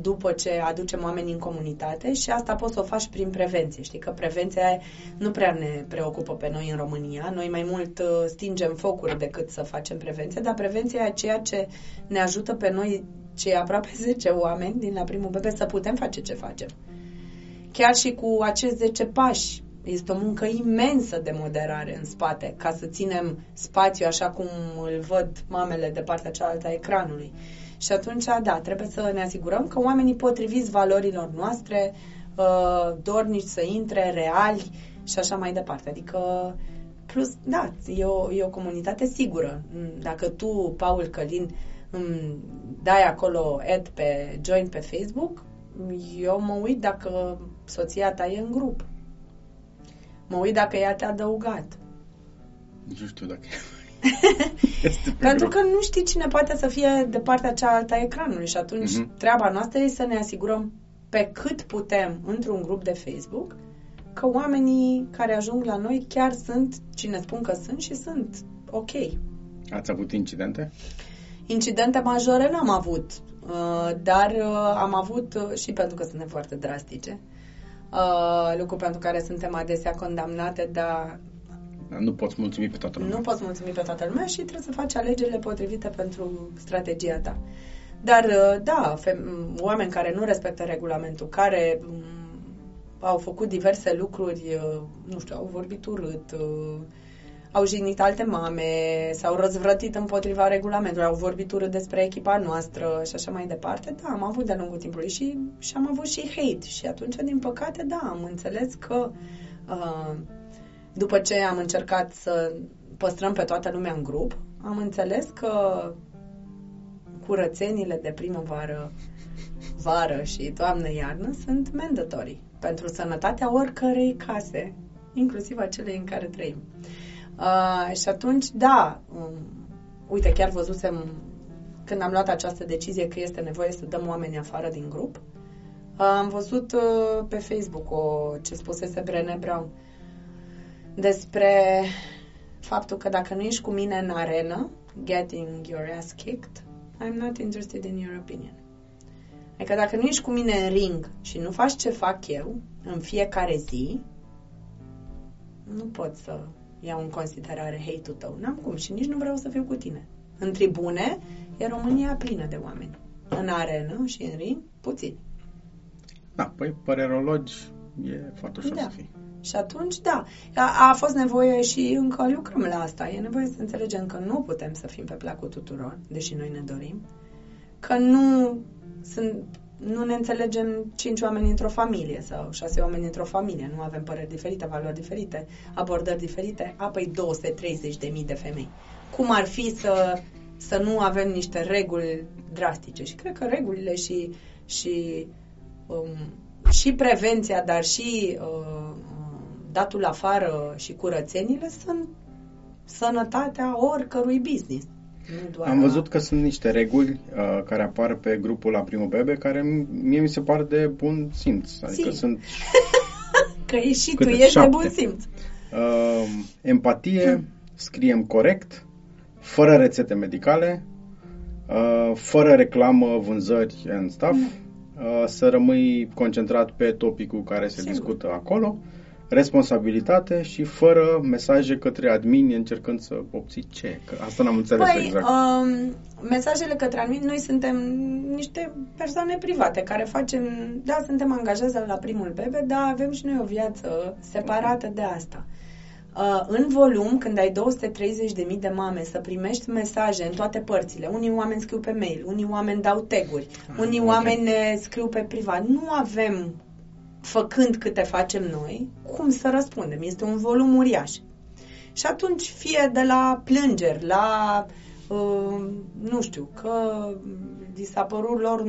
după ce aducem oamenii în comunitate și asta poți să o faci prin prevenție. Știi că prevenția nu prea ne preocupă pe noi în România. Noi mai mult uh, stingem focuri decât să facem prevenție, dar prevenția e ceea ce ne ajută pe noi, cei aproape 10 oameni din la primul bebe, să putem face ce facem. Chiar și cu acești 10 pași, este o muncă imensă de moderare în spate, ca să ținem spațiu așa cum îl văd mamele de partea cealaltă a ecranului. Și atunci, da, trebuie să ne asigurăm că oamenii potriviți valorilor noastre, uh, dornici să intre, reali și așa mai departe. Adică, plus, da, e o, e o comunitate sigură. Dacă tu, Paul Călin, îmi dai acolo ad pe join pe Facebook, eu mă uit dacă soția ta e în grup. Mă uit dacă ea te-a adăugat. Nu știu dacă Pentru că nu știi cine poate să fie de partea cealaltă a ecranului și atunci uh-huh. treaba noastră e să ne asigurăm pe cât putem într-un grup de Facebook că oamenii care ajung la noi chiar sunt cine spun că sunt și sunt ok. Ați avut incidente? Incidente majore n-am avut, uh, dar uh, am avut uh, și pentru că suntem foarte drastice, lucru pentru care suntem adesea condamnate, dar Nu poți mulțumi pe toată lumea. Nu poți mulțumi pe toată lumea și trebuie să faci alegerile potrivite pentru strategia ta. Dar, uh, da, oameni care nu respectă regulamentul, care au făcut diverse lucruri, uh, nu știu, au vorbit urât, uh, au jignit alte mame, s-au răzvrătit împotriva regulamentului, au vorbit urât despre echipa noastră și așa mai departe. Da, am avut de-a lungul timpului și, și am avut și hate. Și atunci, din păcate, da, am înțeles că uh, după ce am încercat să păstrăm pe toată lumea în grup, am înțeles că curățenile de primăvară, vară și toamnă-iarnă sunt mandatory pentru sănătatea oricărei case, inclusiv acelei în care trăim. Uh, și atunci, da, um, uite, chiar văzusem când am luat această decizie că este nevoie să dăm oamenii afară din grup, uh, am văzut uh, pe Facebook o, ce spusese Brené Brown despre faptul că dacă nu ești cu mine în arenă, getting your ass kicked, I'm not interested in your opinion. Adică dacă nu ești cu mine în ring și nu faci ce fac eu în fiecare zi, nu pot să iau în considerare hate-ul tău. N-am cum și nici nu vreau să fiu cu tine. În tribune e România plină de oameni. În arenă și în ring, puțini. Da, păi părerologi e foarte ușor da. să fii. Și atunci, da, a, a fost nevoie și încă lucrăm la asta. E nevoie să înțelegem că nu putem să fim pe placul tuturor, deși noi ne dorim, că nu sunt nu ne înțelegem cinci oameni într-o familie sau șase oameni într-o familie. Nu avem păreri diferite, valori diferite, abordări diferite. Apoi 230.000 de femei. Cum ar fi să, să nu avem niște reguli drastice? Și cred că regulile și, și, um, și prevenția, dar și uh, datul afară și curățenile sunt sănătatea oricărui business. Doar Am văzut că sunt niște reguli uh, care apar pe grupul la primul bebe care mie mi se par de bun simț. Adică Sim. sunt... că e și tu ești șapte. de bun simț. Uh, empatie, hmm. scriem corect, fără rețete medicale, uh, fără reclamă, vânzări and stuff, hmm. uh, să rămâi concentrat pe topicul care se Sigur. discută acolo responsabilitate și fără mesaje către admin încercând să obții ce? Că asta n-am înțeles păi, exact. Um, mesajele către admin, noi suntem niște persoane private care facem, da, suntem angajați la primul bebe, dar avem și noi o viață separată de asta. Uh, în volum, când ai 230.000 de mame, să primești mesaje în toate părțile. Unii oameni scriu pe mail, unii oameni dau teguri, ah, unii okay. oameni ne scriu pe privat. Nu avem făcând câte facem noi, cum să răspundem. Este un volum uriaș. Și atunci, fie de la plângeri, la, uh, nu știu, că li s-a părut lor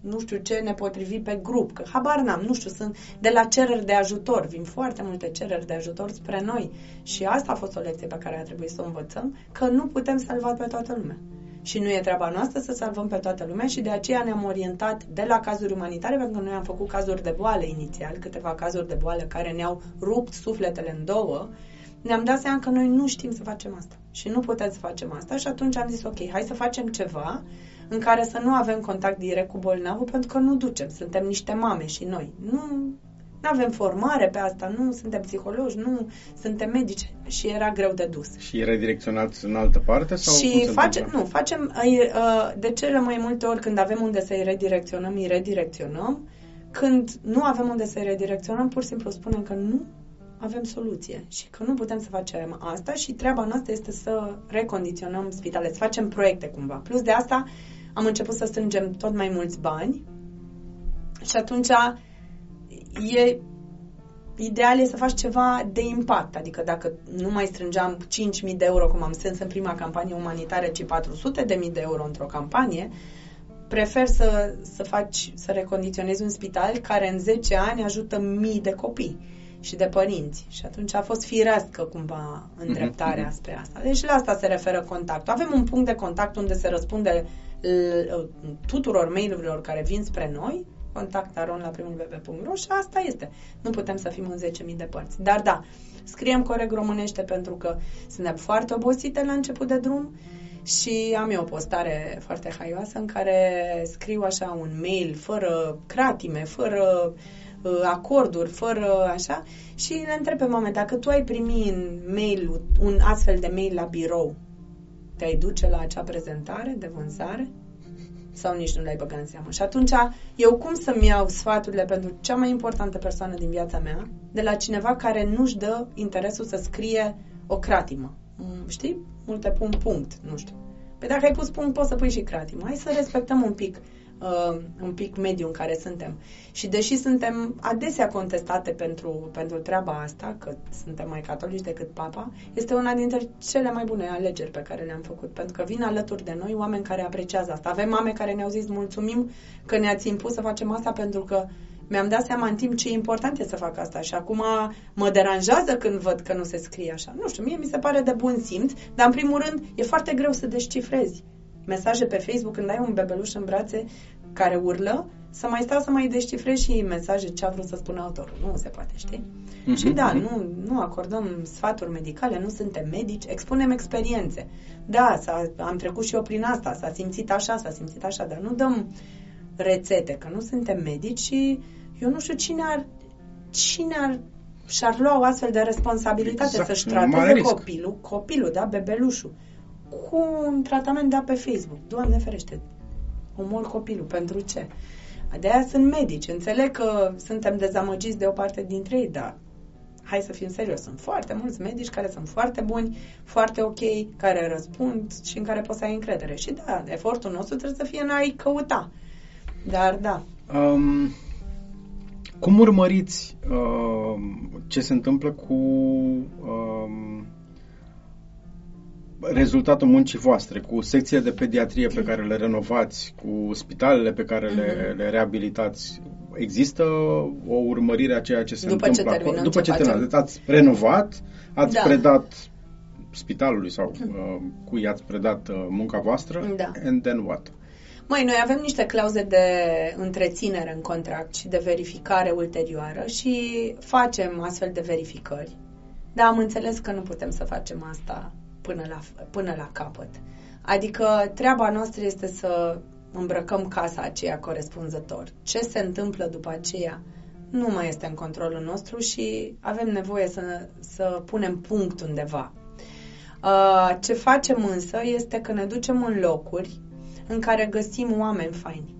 nu știu ce nepotrivit pe grup, că habar n-am, nu știu, sunt de la cereri de ajutor, vin foarte multe cereri de ajutor spre noi și asta a fost o lecție pe care a trebuit să o învățăm, că nu putem salva pe toată lumea și nu e treaba noastră să salvăm pe toată lumea și de aceea ne-am orientat de la cazuri umanitare, pentru că noi am făcut cazuri de boală inițial, câteva cazuri de boală care ne-au rupt sufletele în două, ne-am dat seama că noi nu știm să facem asta și nu putem să facem asta și atunci am zis ok, hai să facem ceva în care să nu avem contact direct cu bolnavul pentru că nu ducem, suntem niște mame și noi. Nu, nu avem formare pe asta, nu suntem psihologi, nu suntem medici și era greu de dus. Și redirecționați în altă parte? Sau și face, nu, facem, uh, de cele mai multe ori când avem unde să-i redirecționăm, îi redirecționăm. Când nu avem unde să-i redirecționăm, pur și simplu spunem că nu avem soluție și că nu putem să facem asta și treaba noastră este să recondiționăm spitale, să facem proiecte cumva. Plus de asta am început să strângem tot mai mulți bani și atunci e ideal e să faci ceva de impact, adică dacă nu mai strângeam 5.000 de euro, cum am strâns în prima campanie umanitară, ci 400.000 de euro într-o campanie, prefer să, să faci, să recondiționezi un spital care în 10 ani ajută mii de copii și de părinți. Și atunci a fost firească cumva îndreptarea mm-hmm. spre asta. Deci la asta se referă contactul. Avem un punct de contact unde se răspunde tuturor mail-urilor care vin spre noi contact aron la primul bebe.ro și asta este. Nu putem să fim în 10.000 de părți. Dar da, scriem corect românește pentru că suntem foarte obosite la început de drum și am eu o postare foarte haioasă în care scriu așa un mail fără cratime, fără uh, acorduri, fără așa, și le întreb pe mame, dacă tu ai primi în mail un astfel de mail la birou, te-ai duce la acea prezentare de vânzare? Sau nici nu le-ai băgat în seamă? Și atunci, eu cum să-mi iau sfaturile pentru cea mai importantă persoană din viața mea de la cineva care nu-și dă interesul să scrie o cratimă? Mm, știi? Multe pun punct, nu știu. Păi dacă ai pus punct, poți să pui și cratimă. Hai să respectăm un pic uh, un pic mediu în care suntem. Și deși suntem adesea contestate pentru, pentru treaba asta, că suntem mai catolici decât papa, este una dintre cele mai bune alegeri pe care le-am făcut, pentru că vin alături de noi oameni care apreciază asta. Avem mame care ne-au zis mulțumim că ne-ați impus să facem asta pentru că mi-am dat seama în timp ce important e să fac asta și acum mă deranjează când văd că nu se scrie așa. Nu știu, mie mi se pare de bun simț, dar în primul rând e foarte greu să descifrezi mesaje pe Facebook când ai un bebeluș în brațe care urlă, să mai stau să mai descifrez și mesaje ce a vrut să spună autorul. Nu se poate, știi? Mm-hmm. Și da, nu, nu acordăm sfaturi medicale, nu suntem medici, expunem experiențe. Da, s-a, am trecut și eu prin asta, s-a simțit așa, s-a simțit așa, dar nu dăm rețete, că nu suntem medici și eu nu știu cine ar, cine ar și-ar lua o astfel de responsabilitate exact. să-și trateze copilul, copilul, da, bebelușul, cu un tratament dat pe Facebook. Doamne ferește, omor copilul. Pentru ce? De aia sunt medici. Înțeleg că suntem dezamăgiți de o parte dintre ei, dar hai să fim serios, sunt foarte mulți medici care sunt foarte buni, foarte ok, care răspund și în care poți să ai încredere. Și da, efortul nostru trebuie să fie în a-i căuta. Dar da. Um, cum urmăriți uh, ce se întâmplă cu uh, rezultatul muncii voastre, cu secțiile de pediatrie pe care le renovați, cu spitalele pe care le, mhm. le reabilitați, există o urmărire a ceea ce se După întâmplă ce terminăm, După ce, ce terminăm, deci ați renovat, ați Da. predat spitalului sau uh, cui ați predat uh, munca voastră, Da. and then what? Măi, noi avem niște clauze de întreținere în contract și de verificare ulterioară și facem astfel de verificări. Dar am înțeles că nu putem să facem asta până la, până la capăt. Adică treaba noastră este să îmbrăcăm casa aceea corespunzător. Ce se întâmplă după aceea nu mai este în controlul nostru și avem nevoie să, să punem punct undeva. Uh, Ce facem însă este că ne ducem în locuri în care găsim oameni faini.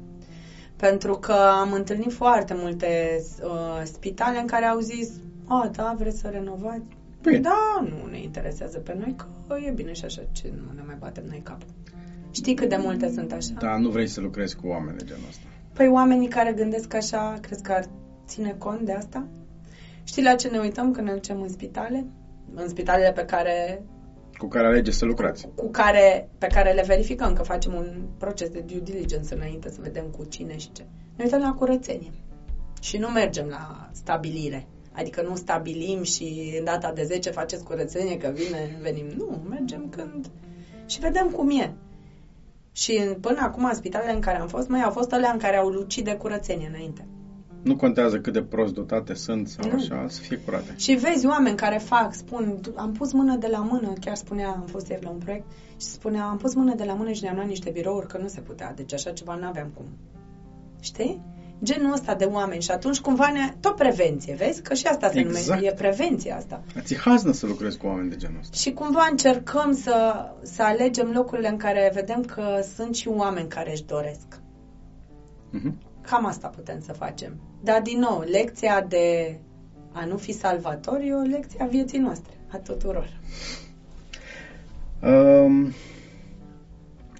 Pentru că am întâlnit foarte multe uh, spitale în care au zis, a, da, vreți să renovați? Bine. Da, nu ne interesează pe noi, că e bine și așa, ce nu ne mai batem noi capul. Știi cât de multe sunt așa? Da, nu vrei să lucrezi cu oameni de genul ăsta. Păi oamenii care gândesc așa, crezi că ar ține cont de asta? Știi la ce ne uităm când ne ducem în spitale? În spitalele pe care Cu care alegeți să lucrați. cu care, pe care le verificăm, că facem un proces de due diligence înainte să vedem cu cine și ce. Ne uităm la curățenie. Și nu mergem la stabilire. Adică nu stabilim și în data de 10 faceți curățenie că vine, venim. Nu, mergem când... Și vedem cum e. Și în- până acum, în spitalele în care am fost, mai au fost alea în care au lucit de curățenie înainte. Nu contează cât de prost dotate sunt sau Nu. așa, să fie curate. Și vezi oameni care fac, spun, am pus mână de la mână, chiar spunea, am fost ieri la un proiect și spunea, am pus mână de la mână și ne-am luat niște birouri că nu se putea, deci așa ceva nu aveam cum. Știi? Genul ăsta de oameni și atunci cumva ne... tot prevenție, vezi? Că și asta se Exact. numește, e prevenția asta. Ți haznă să lucrezi cu oameni de genul ăsta. Și cumva încercăm să, să alegem locurile în care vedem că sunt și oameni care își doresc. Mhm. Cam asta putem să facem. Dar, din nou, lecția de a nu fi salvator e o lecție a vieții noastre, a tuturor. Um,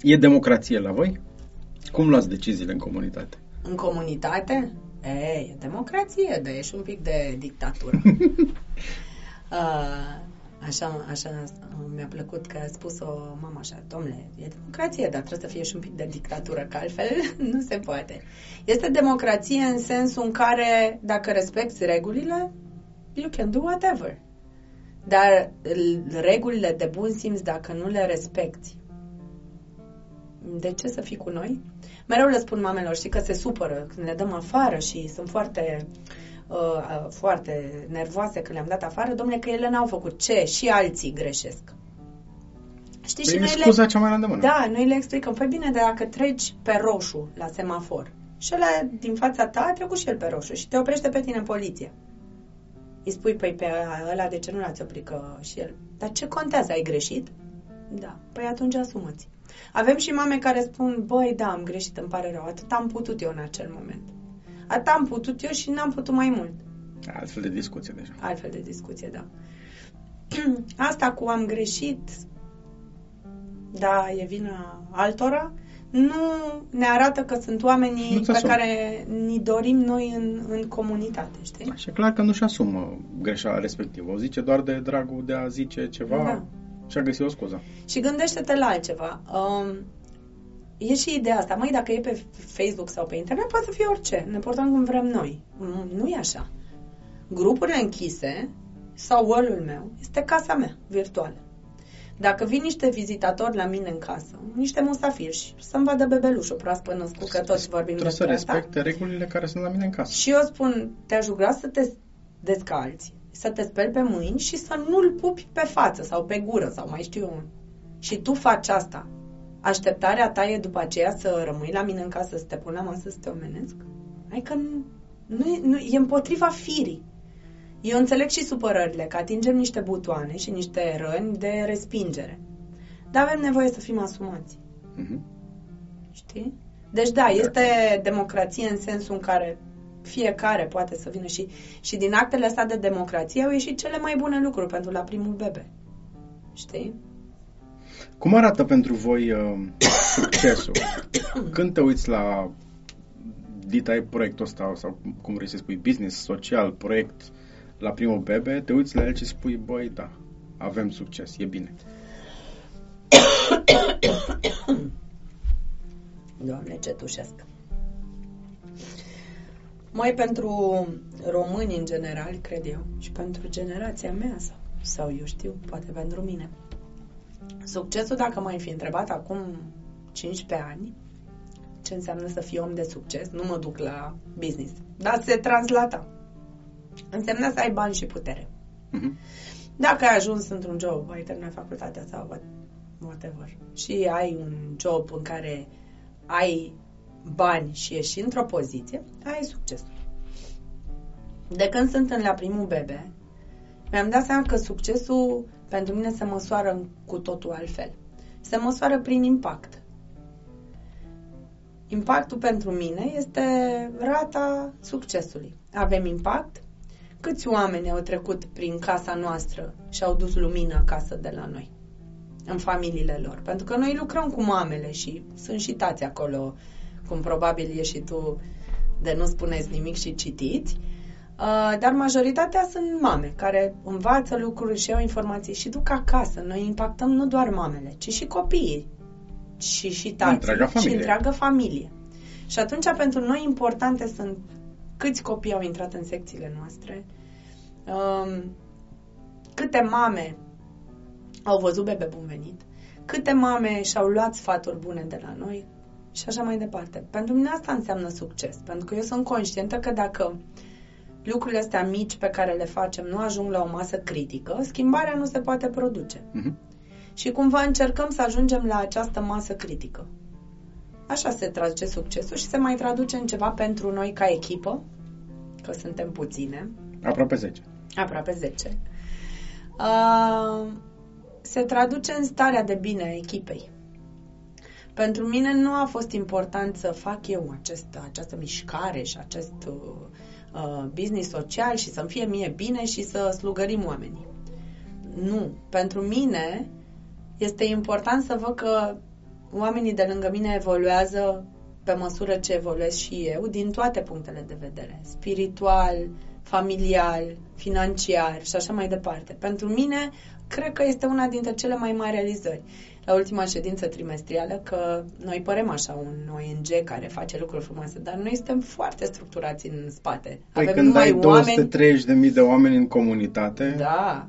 e democrație la voi? Cum luați deciziile în comunitate? În comunitate, e, e democrație, dar e și un pic de dictatură. uh, așa, așa mi-a plăcut că a spus-o mama așa, domnule, e democrație, dar trebuie să fie și un pic de dictatură, că altfel nu se poate. Este democrație în sensul în care, dacă respecti regulile, you can do whatever. Dar l- regulile de bun simț, dacă nu le respecti, de ce să fii cu noi? Mereu le spun mamelor, știi că se supără când le dăm afară și sunt foarte uh, uh, foarte nervoase că le-am dat afară, domnule, că ele n-au făcut ce și alții greșesc. Știi, Păi și e noi scuza le, cea mai la îndemână. da, noi le explicăm, păi bine, dar dacă treci pe roșu la semafor și ăla din fața ta a trecut și el pe roșu și te oprește pe tine în poliție. Îi spui, păi pe ăla de ce nu l-ați oprit că și el. Dar ce contează, ai greșit? Da. Păi atunci asumați. Avem și mame care spun, băi, da, am greșit, îmi pare rău, atât am putut eu în acel moment. Atât am putut eu și n-am putut mai mult. Altfel de discuție deja. Altfel de discuție, da. Asta cu am greșit, da, e vina altora, nu ne arată că sunt oamenii pe asum. care ni dorim noi în, în comunitate, știi? Și e clar că nu-și asumă greșeala respectivă. O zice doar de dragul de a zice ceva Da. Și a găsit o scuză. Și gândește-te la altceva. Um, e și ideea asta. Măi, dacă e pe Facebook sau pe internet, poate să fie orice. Ne portăm cum vrem noi. Mm, Nu e așa. Grupurile închise sau wall meu este casa mea virtuală. Dacă vin niște vizitatori la mine în casă, niște musafiri, să-mi vadă bebelușul proaspăt născut, că toți vorbim Trebuie să despre asta. respecte regulile care sunt la mine în casă. Și eu spun, te-aș ruga să te descalți, să te speli pe mâini și să nu-l pupi pe față sau pe gură sau mai știu eu. Și tu faci asta. Așteptarea ta e după aceea să rămâi la mine în casă, să te pun la masă, să te omenesc? Adică nu, nu, e, nu, e împotriva firii. Eu înțeleg și supărările, că atingem niște butoane și niște răni de respingere. Dar avem nevoie să fim asumați. Mhm. Știi? Deci da, este democrație în sensul în care fiecare poate să vină și, și din actele astea de democrație au ieșit cele mai bune lucruri pentru la primul bebe. Știi? Cum arată pentru voi uh, succesul? Când te uiți la dita ai proiectul ăsta sau cum vrei să spui, business, social, proiect, la primul bebe, te uiți la el și spui, băi, da, avem succes, e bine. Doamne, ce tușesc. Mai pentru români în general, cred eu, și pentru generația mea sau, sau eu știu, poate pentru mine. Succesul, dacă m-ai fi întrebat acum 15 ani, ce înseamnă să fii om de succes, nu mă duc la business, dar se translata. Înseamnă să ai bani și putere. Mhm. Dacă ai ajuns într-un job, ai terminat facultatea sau what- whatever, și ai un job în care ai bani și ești într-o poziție, ai succes. De când sunt în la primul bebe, mi-am dat seama că succesul pentru mine se măsoară cu totul altfel. Se măsoară prin impact. Impactul pentru mine este rata succesului. Avem impact? Câți oameni au trecut prin casa noastră și au dus lumină acasă de la noi? În familiile lor. Pentru că noi lucrăm cu mamele și sunt și tați acolo, cum probabil e și tu de nu spuneți nimic și citiți. Uh, dar majoritatea sunt mame care învață lucruri și au informații și duc acasă. Noi impactăm nu doar mamele, ci și copiii și, și tații Întreaga și familie. întreaga familie. Și atunci pentru noi importante sunt câți copii au intrat în secțiile noastre, um, câte mame au văzut bebe bun venit, câte mame și-au luat sfaturi bune de la noi și așa mai departe. Pentru mine asta înseamnă succes, pentru că eu sunt conștientă că dacă lucrurile astea mici pe care le facem nu ajung la o masă critică, schimbarea nu se poate produce. Mhm. Și cumva încercăm să ajungem la această masă critică. Așa se traduce succesul și se mai traduce în ceva pentru noi ca echipă, că suntem puține, Aproape 10. aproape 10. Uh, se traduce în starea de bine a echipei. Pentru mine nu a fost important să fac eu acest, această mișcare și acest uh, uh, business social și să-mi fie mie bine și să slugărim oamenii. Nu. Pentru mine este important să văd că oamenii de lângă mine evoluează pe măsură ce evoluez și eu, din toate punctele de vedere. Spiritual, familial, financiar și așa mai departe. Pentru mine, cred că este una dintre cele mai mari realizări. La ultima ședință trimestrială, că noi părem așa un ONG care face lucruri frumoase, dar noi suntem foarte structurați în spate. Păi Avem când numai ai oameni... 230.000 de oameni în comunitate, Da,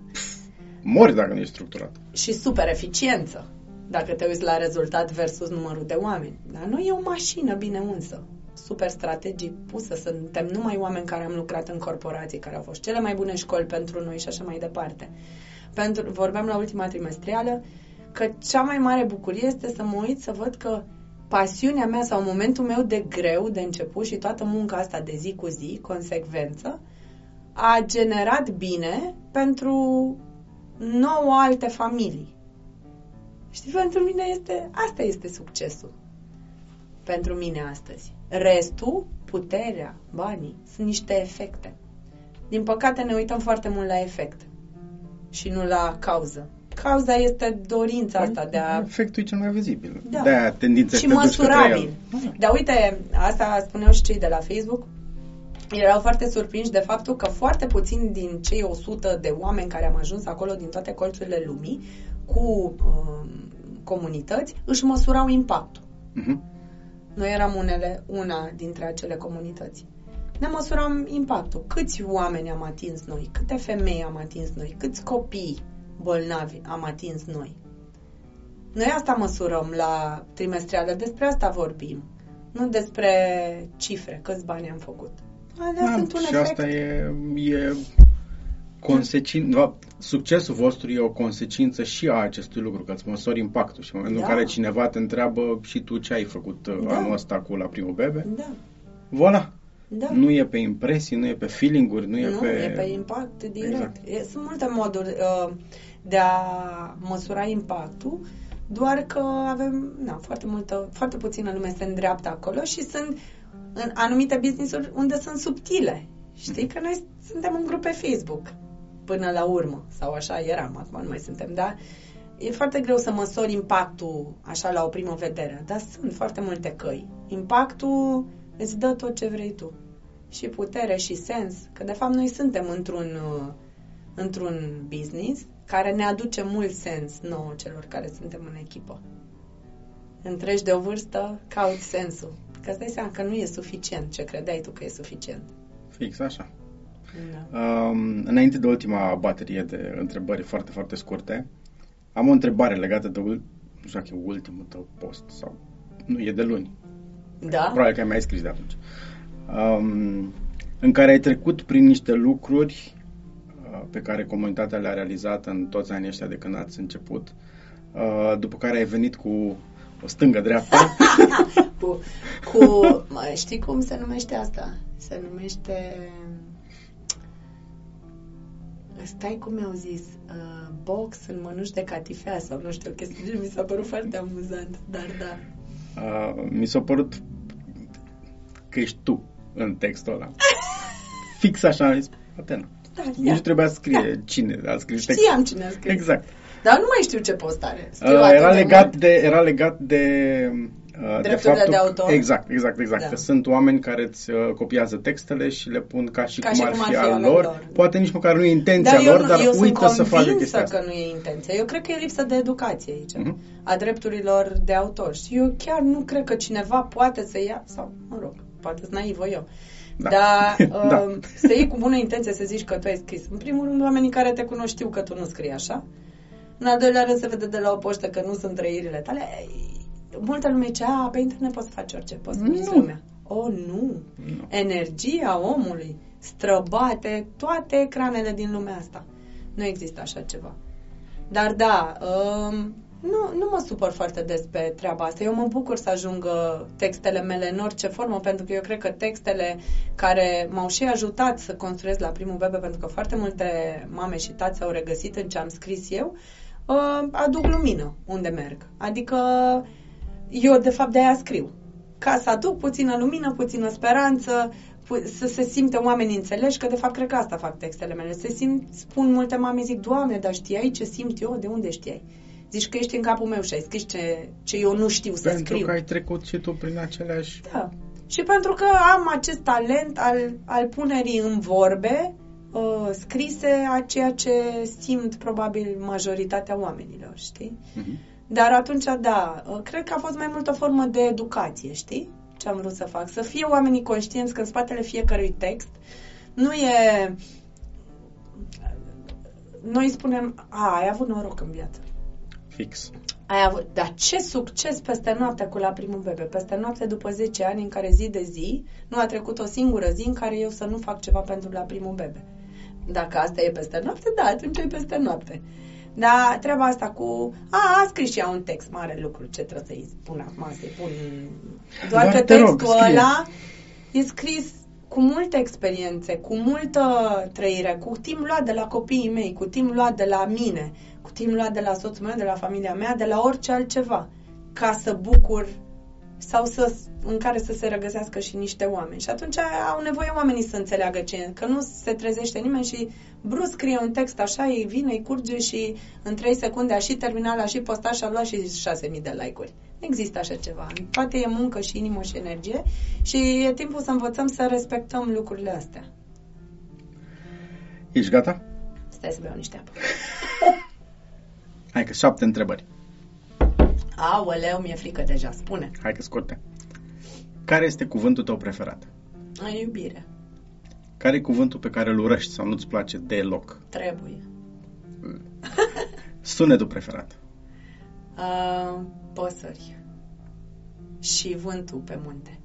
mori dacă nu ești structurat. și super eficiență dacă te uiți la rezultat versus numărul de oameni. Dar nu e o mașină bine unsă, super strategic pusă, suntem numai oameni care am lucrat în corporații, care au fost cele mai bune școli pentru noi și așa mai departe. Pentru, vorbeam la ultima trimestrială că cea mai mare bucurie este să mă uit să văd că pasiunea mea sau momentul meu de greu de început și toată munca asta de zi cu zi, consecvență, a generat bine pentru nouă alte familii. Știi, pentru mine este, asta este succesul. Pentru mine astăzi. Restul, puterea, banii, sunt niște efecte. Din păcate ne uităm foarte mult la efect și nu la cauză. Cauza este dorința asta de a... Efectul e cel mai vizibil. Da. De-aia tendința și măsurabil. Dar uite, asta spuneau și cei de la Facebook, erau foarte surprinși de faptul că foarte puțini din cei 100 de oameni care am ajuns acolo din toate colțurile lumii cu uh, comunități își măsurau impactul. Uh-huh. Noi eram unele, una dintre acele comunități. Ne măsuram impactul. Câți oameni am atins noi? Câte femei am atins noi? Câți copii bolnavi am atins noi? Noi asta măsurăm la trimestrială, despre asta vorbim. Nu despre cifre, câți bani am făcut. Da, sunt un și efect. asta e, e consecință, succesul vostru e o consecință și a acestui lucru, că îți măsori impactul și în momentul da. în care cineva te întreabă și tu ce ai făcut uh, da. anul ăsta cu la primul bebe, da. voilà. Da. Nu e pe impresii, nu e pe feeling-uri, nu e nu, pe... e pe impact direct. Exact. Sunt multe moduri uh, de a măsura impactul, doar că avem na, foarte, multă, foarte puțină lume se îndreaptă acolo și sunt în anumite business-uri unde sunt subtile. Știi că noi suntem un grup pe Facebook până la urmă, sau așa eram, acum nu mai suntem, dar e foarte greu să măsori impactul așa la o primă vedere, dar sunt foarte multe căi. Impactul îți dă tot ce vrei tu. Și putere și sens, că de fapt noi suntem într-un, uh, într-un business care ne aduce mult sens nouă celor care suntem în echipă. Întregi de o vârstă, cauți sensul. Că îți dai seama că nu e suficient ce credeai tu că e suficient. Fix așa. Da. Um, înainte de ultima baterie de întrebări foarte, foarte scurte, am o întrebare legată de, nu știu dacă e ultimul tău post sau nu, e de luni. Da? Probabil că ai mai scris de atunci. Um, în care ai trecut prin niște lucruri uh, pe care comunitatea le-a realizat în toți anii ăștia de când ați început, uh, după care ai venit cu o stângă dreaptă. cu, cu mă, știi cum se numește asta? Se numește stai cum mi-au zis uh, box în mănuși de catifea sau nu știu, chestii mi s-a părut foarte amuzant, dar da. Uh, mi s-a părut că ești tu în textul ăla. Fix așa am zis, Atena. Da, Nici nu trebuia să scrie da. cine a scris Știam textul. cine a scris. Exact. Dar nu mai știu ce postare. Uh, era, legat de, era legat de Uh, de faptul, de autor. Exact, exact, exact. Da. Că sunt oameni care îți uh, copiază textele și le pun ca și ca cum, și ar, cum fi al lor. lor. Poate nici măcar nu e intenția dar lor, nu, dar uită să facă chestia asta. că nu e intenția. Eu cred că e lipsă de educație aici, uh-huh. a drepturilor de autor. Și eu chiar nu cred că cineva poate să ia, sau, mă rog, poate să naivă eu, da. Dar uh, da. să iei cu bună intenție să zici că tu ai scris. În primul rând, oamenii care te cunosc știu că tu nu scrii așa. În al doilea rând, se vede de la o poștă că nu sunt trăirile tale multă lume zice, a, pe internet poți să faci orice, poți să lumea. O, oh, nu. nu. Energia omului străbate toate ecranele din lumea asta. Nu există așa ceva. Dar da, um, nu, nu mă supăr foarte des pe treaba asta. Eu mă bucur să ajungă textele mele în orice formă, pentru că eu cred că textele care m-au și ajutat să construiesc la primul bebe, pentru că foarte multe mame și tați au regăsit în ce am scris eu, uh, aduc lumină unde merg. Adică eu, de fapt, de-aia scriu. Ca să aduc puțină lumină, puțină speranță, pu- să se simte oamenii înțelegi, că de fapt cred că asta fac textele mele. Se simt, spun multe mame, zic, Doamne, dar știai ce simt eu? De unde știai? Zici că ești în capul meu și ai scris ce, ce eu nu știu să pentru scriu. Pentru că ai trecut și tu prin aceleași... Da. Și pentru că am acest talent al, al punerii în vorbe uh, scrise a ceea ce simt probabil majoritatea oamenilor, știi? Uh-huh. Dar atunci, da, uh, cred că a fost mai mult o formă de educație, știi? Ce am vrut să fac. Să fie oamenii conștienți că în spatele fiecărui text nu e... Noi spunem, a, ai avut noroc în viață. Fix. Ai avut, dar ce succes peste noapte cu la primul bebe, peste noapte după 10 ani în care zi de zi nu a trecut o singură zi în care eu să nu fac ceva pentru la primul bebe. Dacă asta e peste noapte, da, atunci e peste noapte. Dar treaba asta cu... A, a scris și ea un text, mare lucru, ce trebuie să-i spun acum, să-i pun... Doar, Doar că te rog, textul scrie. ăla e scris cu multe experiențe, cu multă trăire, cu timp luat de la copiii mei, cu timp luat de la mine, cu timp luat de la soțul meu, de la familia mea, de la orice altceva, ca să bucur sau să, în care să se regăsească și niște oameni. Și atunci au nevoie oamenii să înțeleagă ce e, că nu se trezește nimeni și brusc scrie un text așa, îi vine, îi curge și în 3 secunde a și terminat, a și postat și a luat și 6.000 de like-uri. Nu există așa ceva. În toate e muncă și inimă și energie și e timpul să învățăm să respectăm lucrurile astea. Ești gata? Stai să beau niște apă. Hai că șapte întrebări. Aoleu, mi-e frică deja, spune. Hai că scurte. Care este cuvântul tău preferat? În iubire. Care e cuvântul pe care îl urăști sau nu-ți place deloc? Trebuie. Sunetul preferat. Uh, păsări. Și vântul pe munte.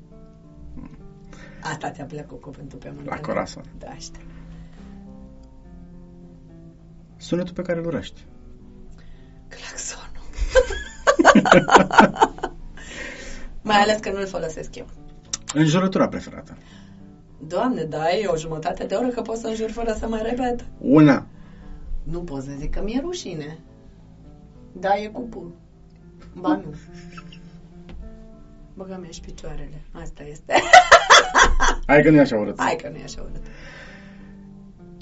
Asta ți-a plăcut cuvântul pe munte. La nu? corazon. Da, știu. Sunetul pe care îl urăști. Claxonul. Mai ales că nu-l folosesc eu. Înjurătura preferată. Doamne, da, e o jumătate de oră că pot să înjur fără să mai repet. Una. Nu pot să zic că mi-e rușine. Da, e cu pul. Ba nu. Băga mi și picioarele. Asta este. Hai că nu e așa urât. Hai că nu e așa urât.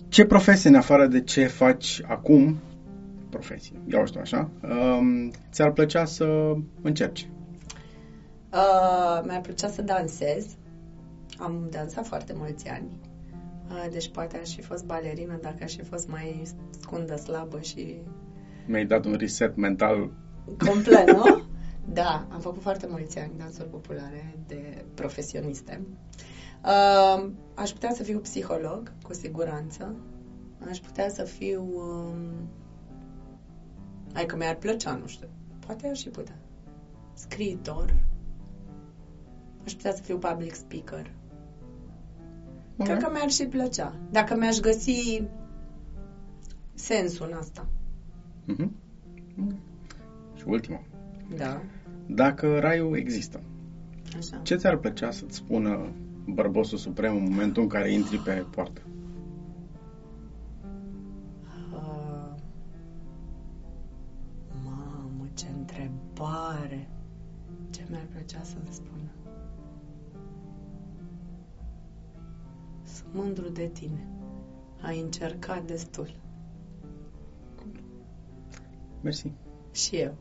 Ce profesie, în afară de ce faci acum, profesie, iau știu așa, um, ți-ar plăcea să încerci? Uh, mi-ar plăcea să dansez. Am dansat foarte mulți ani. Uh, deci poate aș fi fost balerină dacă aș fi fost mai scundă, slabă și Mi-ai dat un reset mental. complet, nu? Da, am făcut foarte mulți ani dansuri populare de profesioniste. Uh, aș putea să fiu psiholog, cu siguranță. Aș putea să fiu... Um, hai că mi-ar plăcea, nu știu. Poate aș și putea. Scriitor. Aș putea să fiu public speaker. Cred că mi-ar și plăcea. Dacă mi-aș găsi sensul în asta. Mhm. Și ultima. Da, Dacă raiul există, așa. ce ți-ar plăcea să-ți spună bărbosul suprem în momentul în care intri pe poartă? Uh, mamă, ce întrebare! Ce mi-ar plăcea să-mi spună? Sunt mândru de tine. Ai încercat destul. Mersi. Și eu.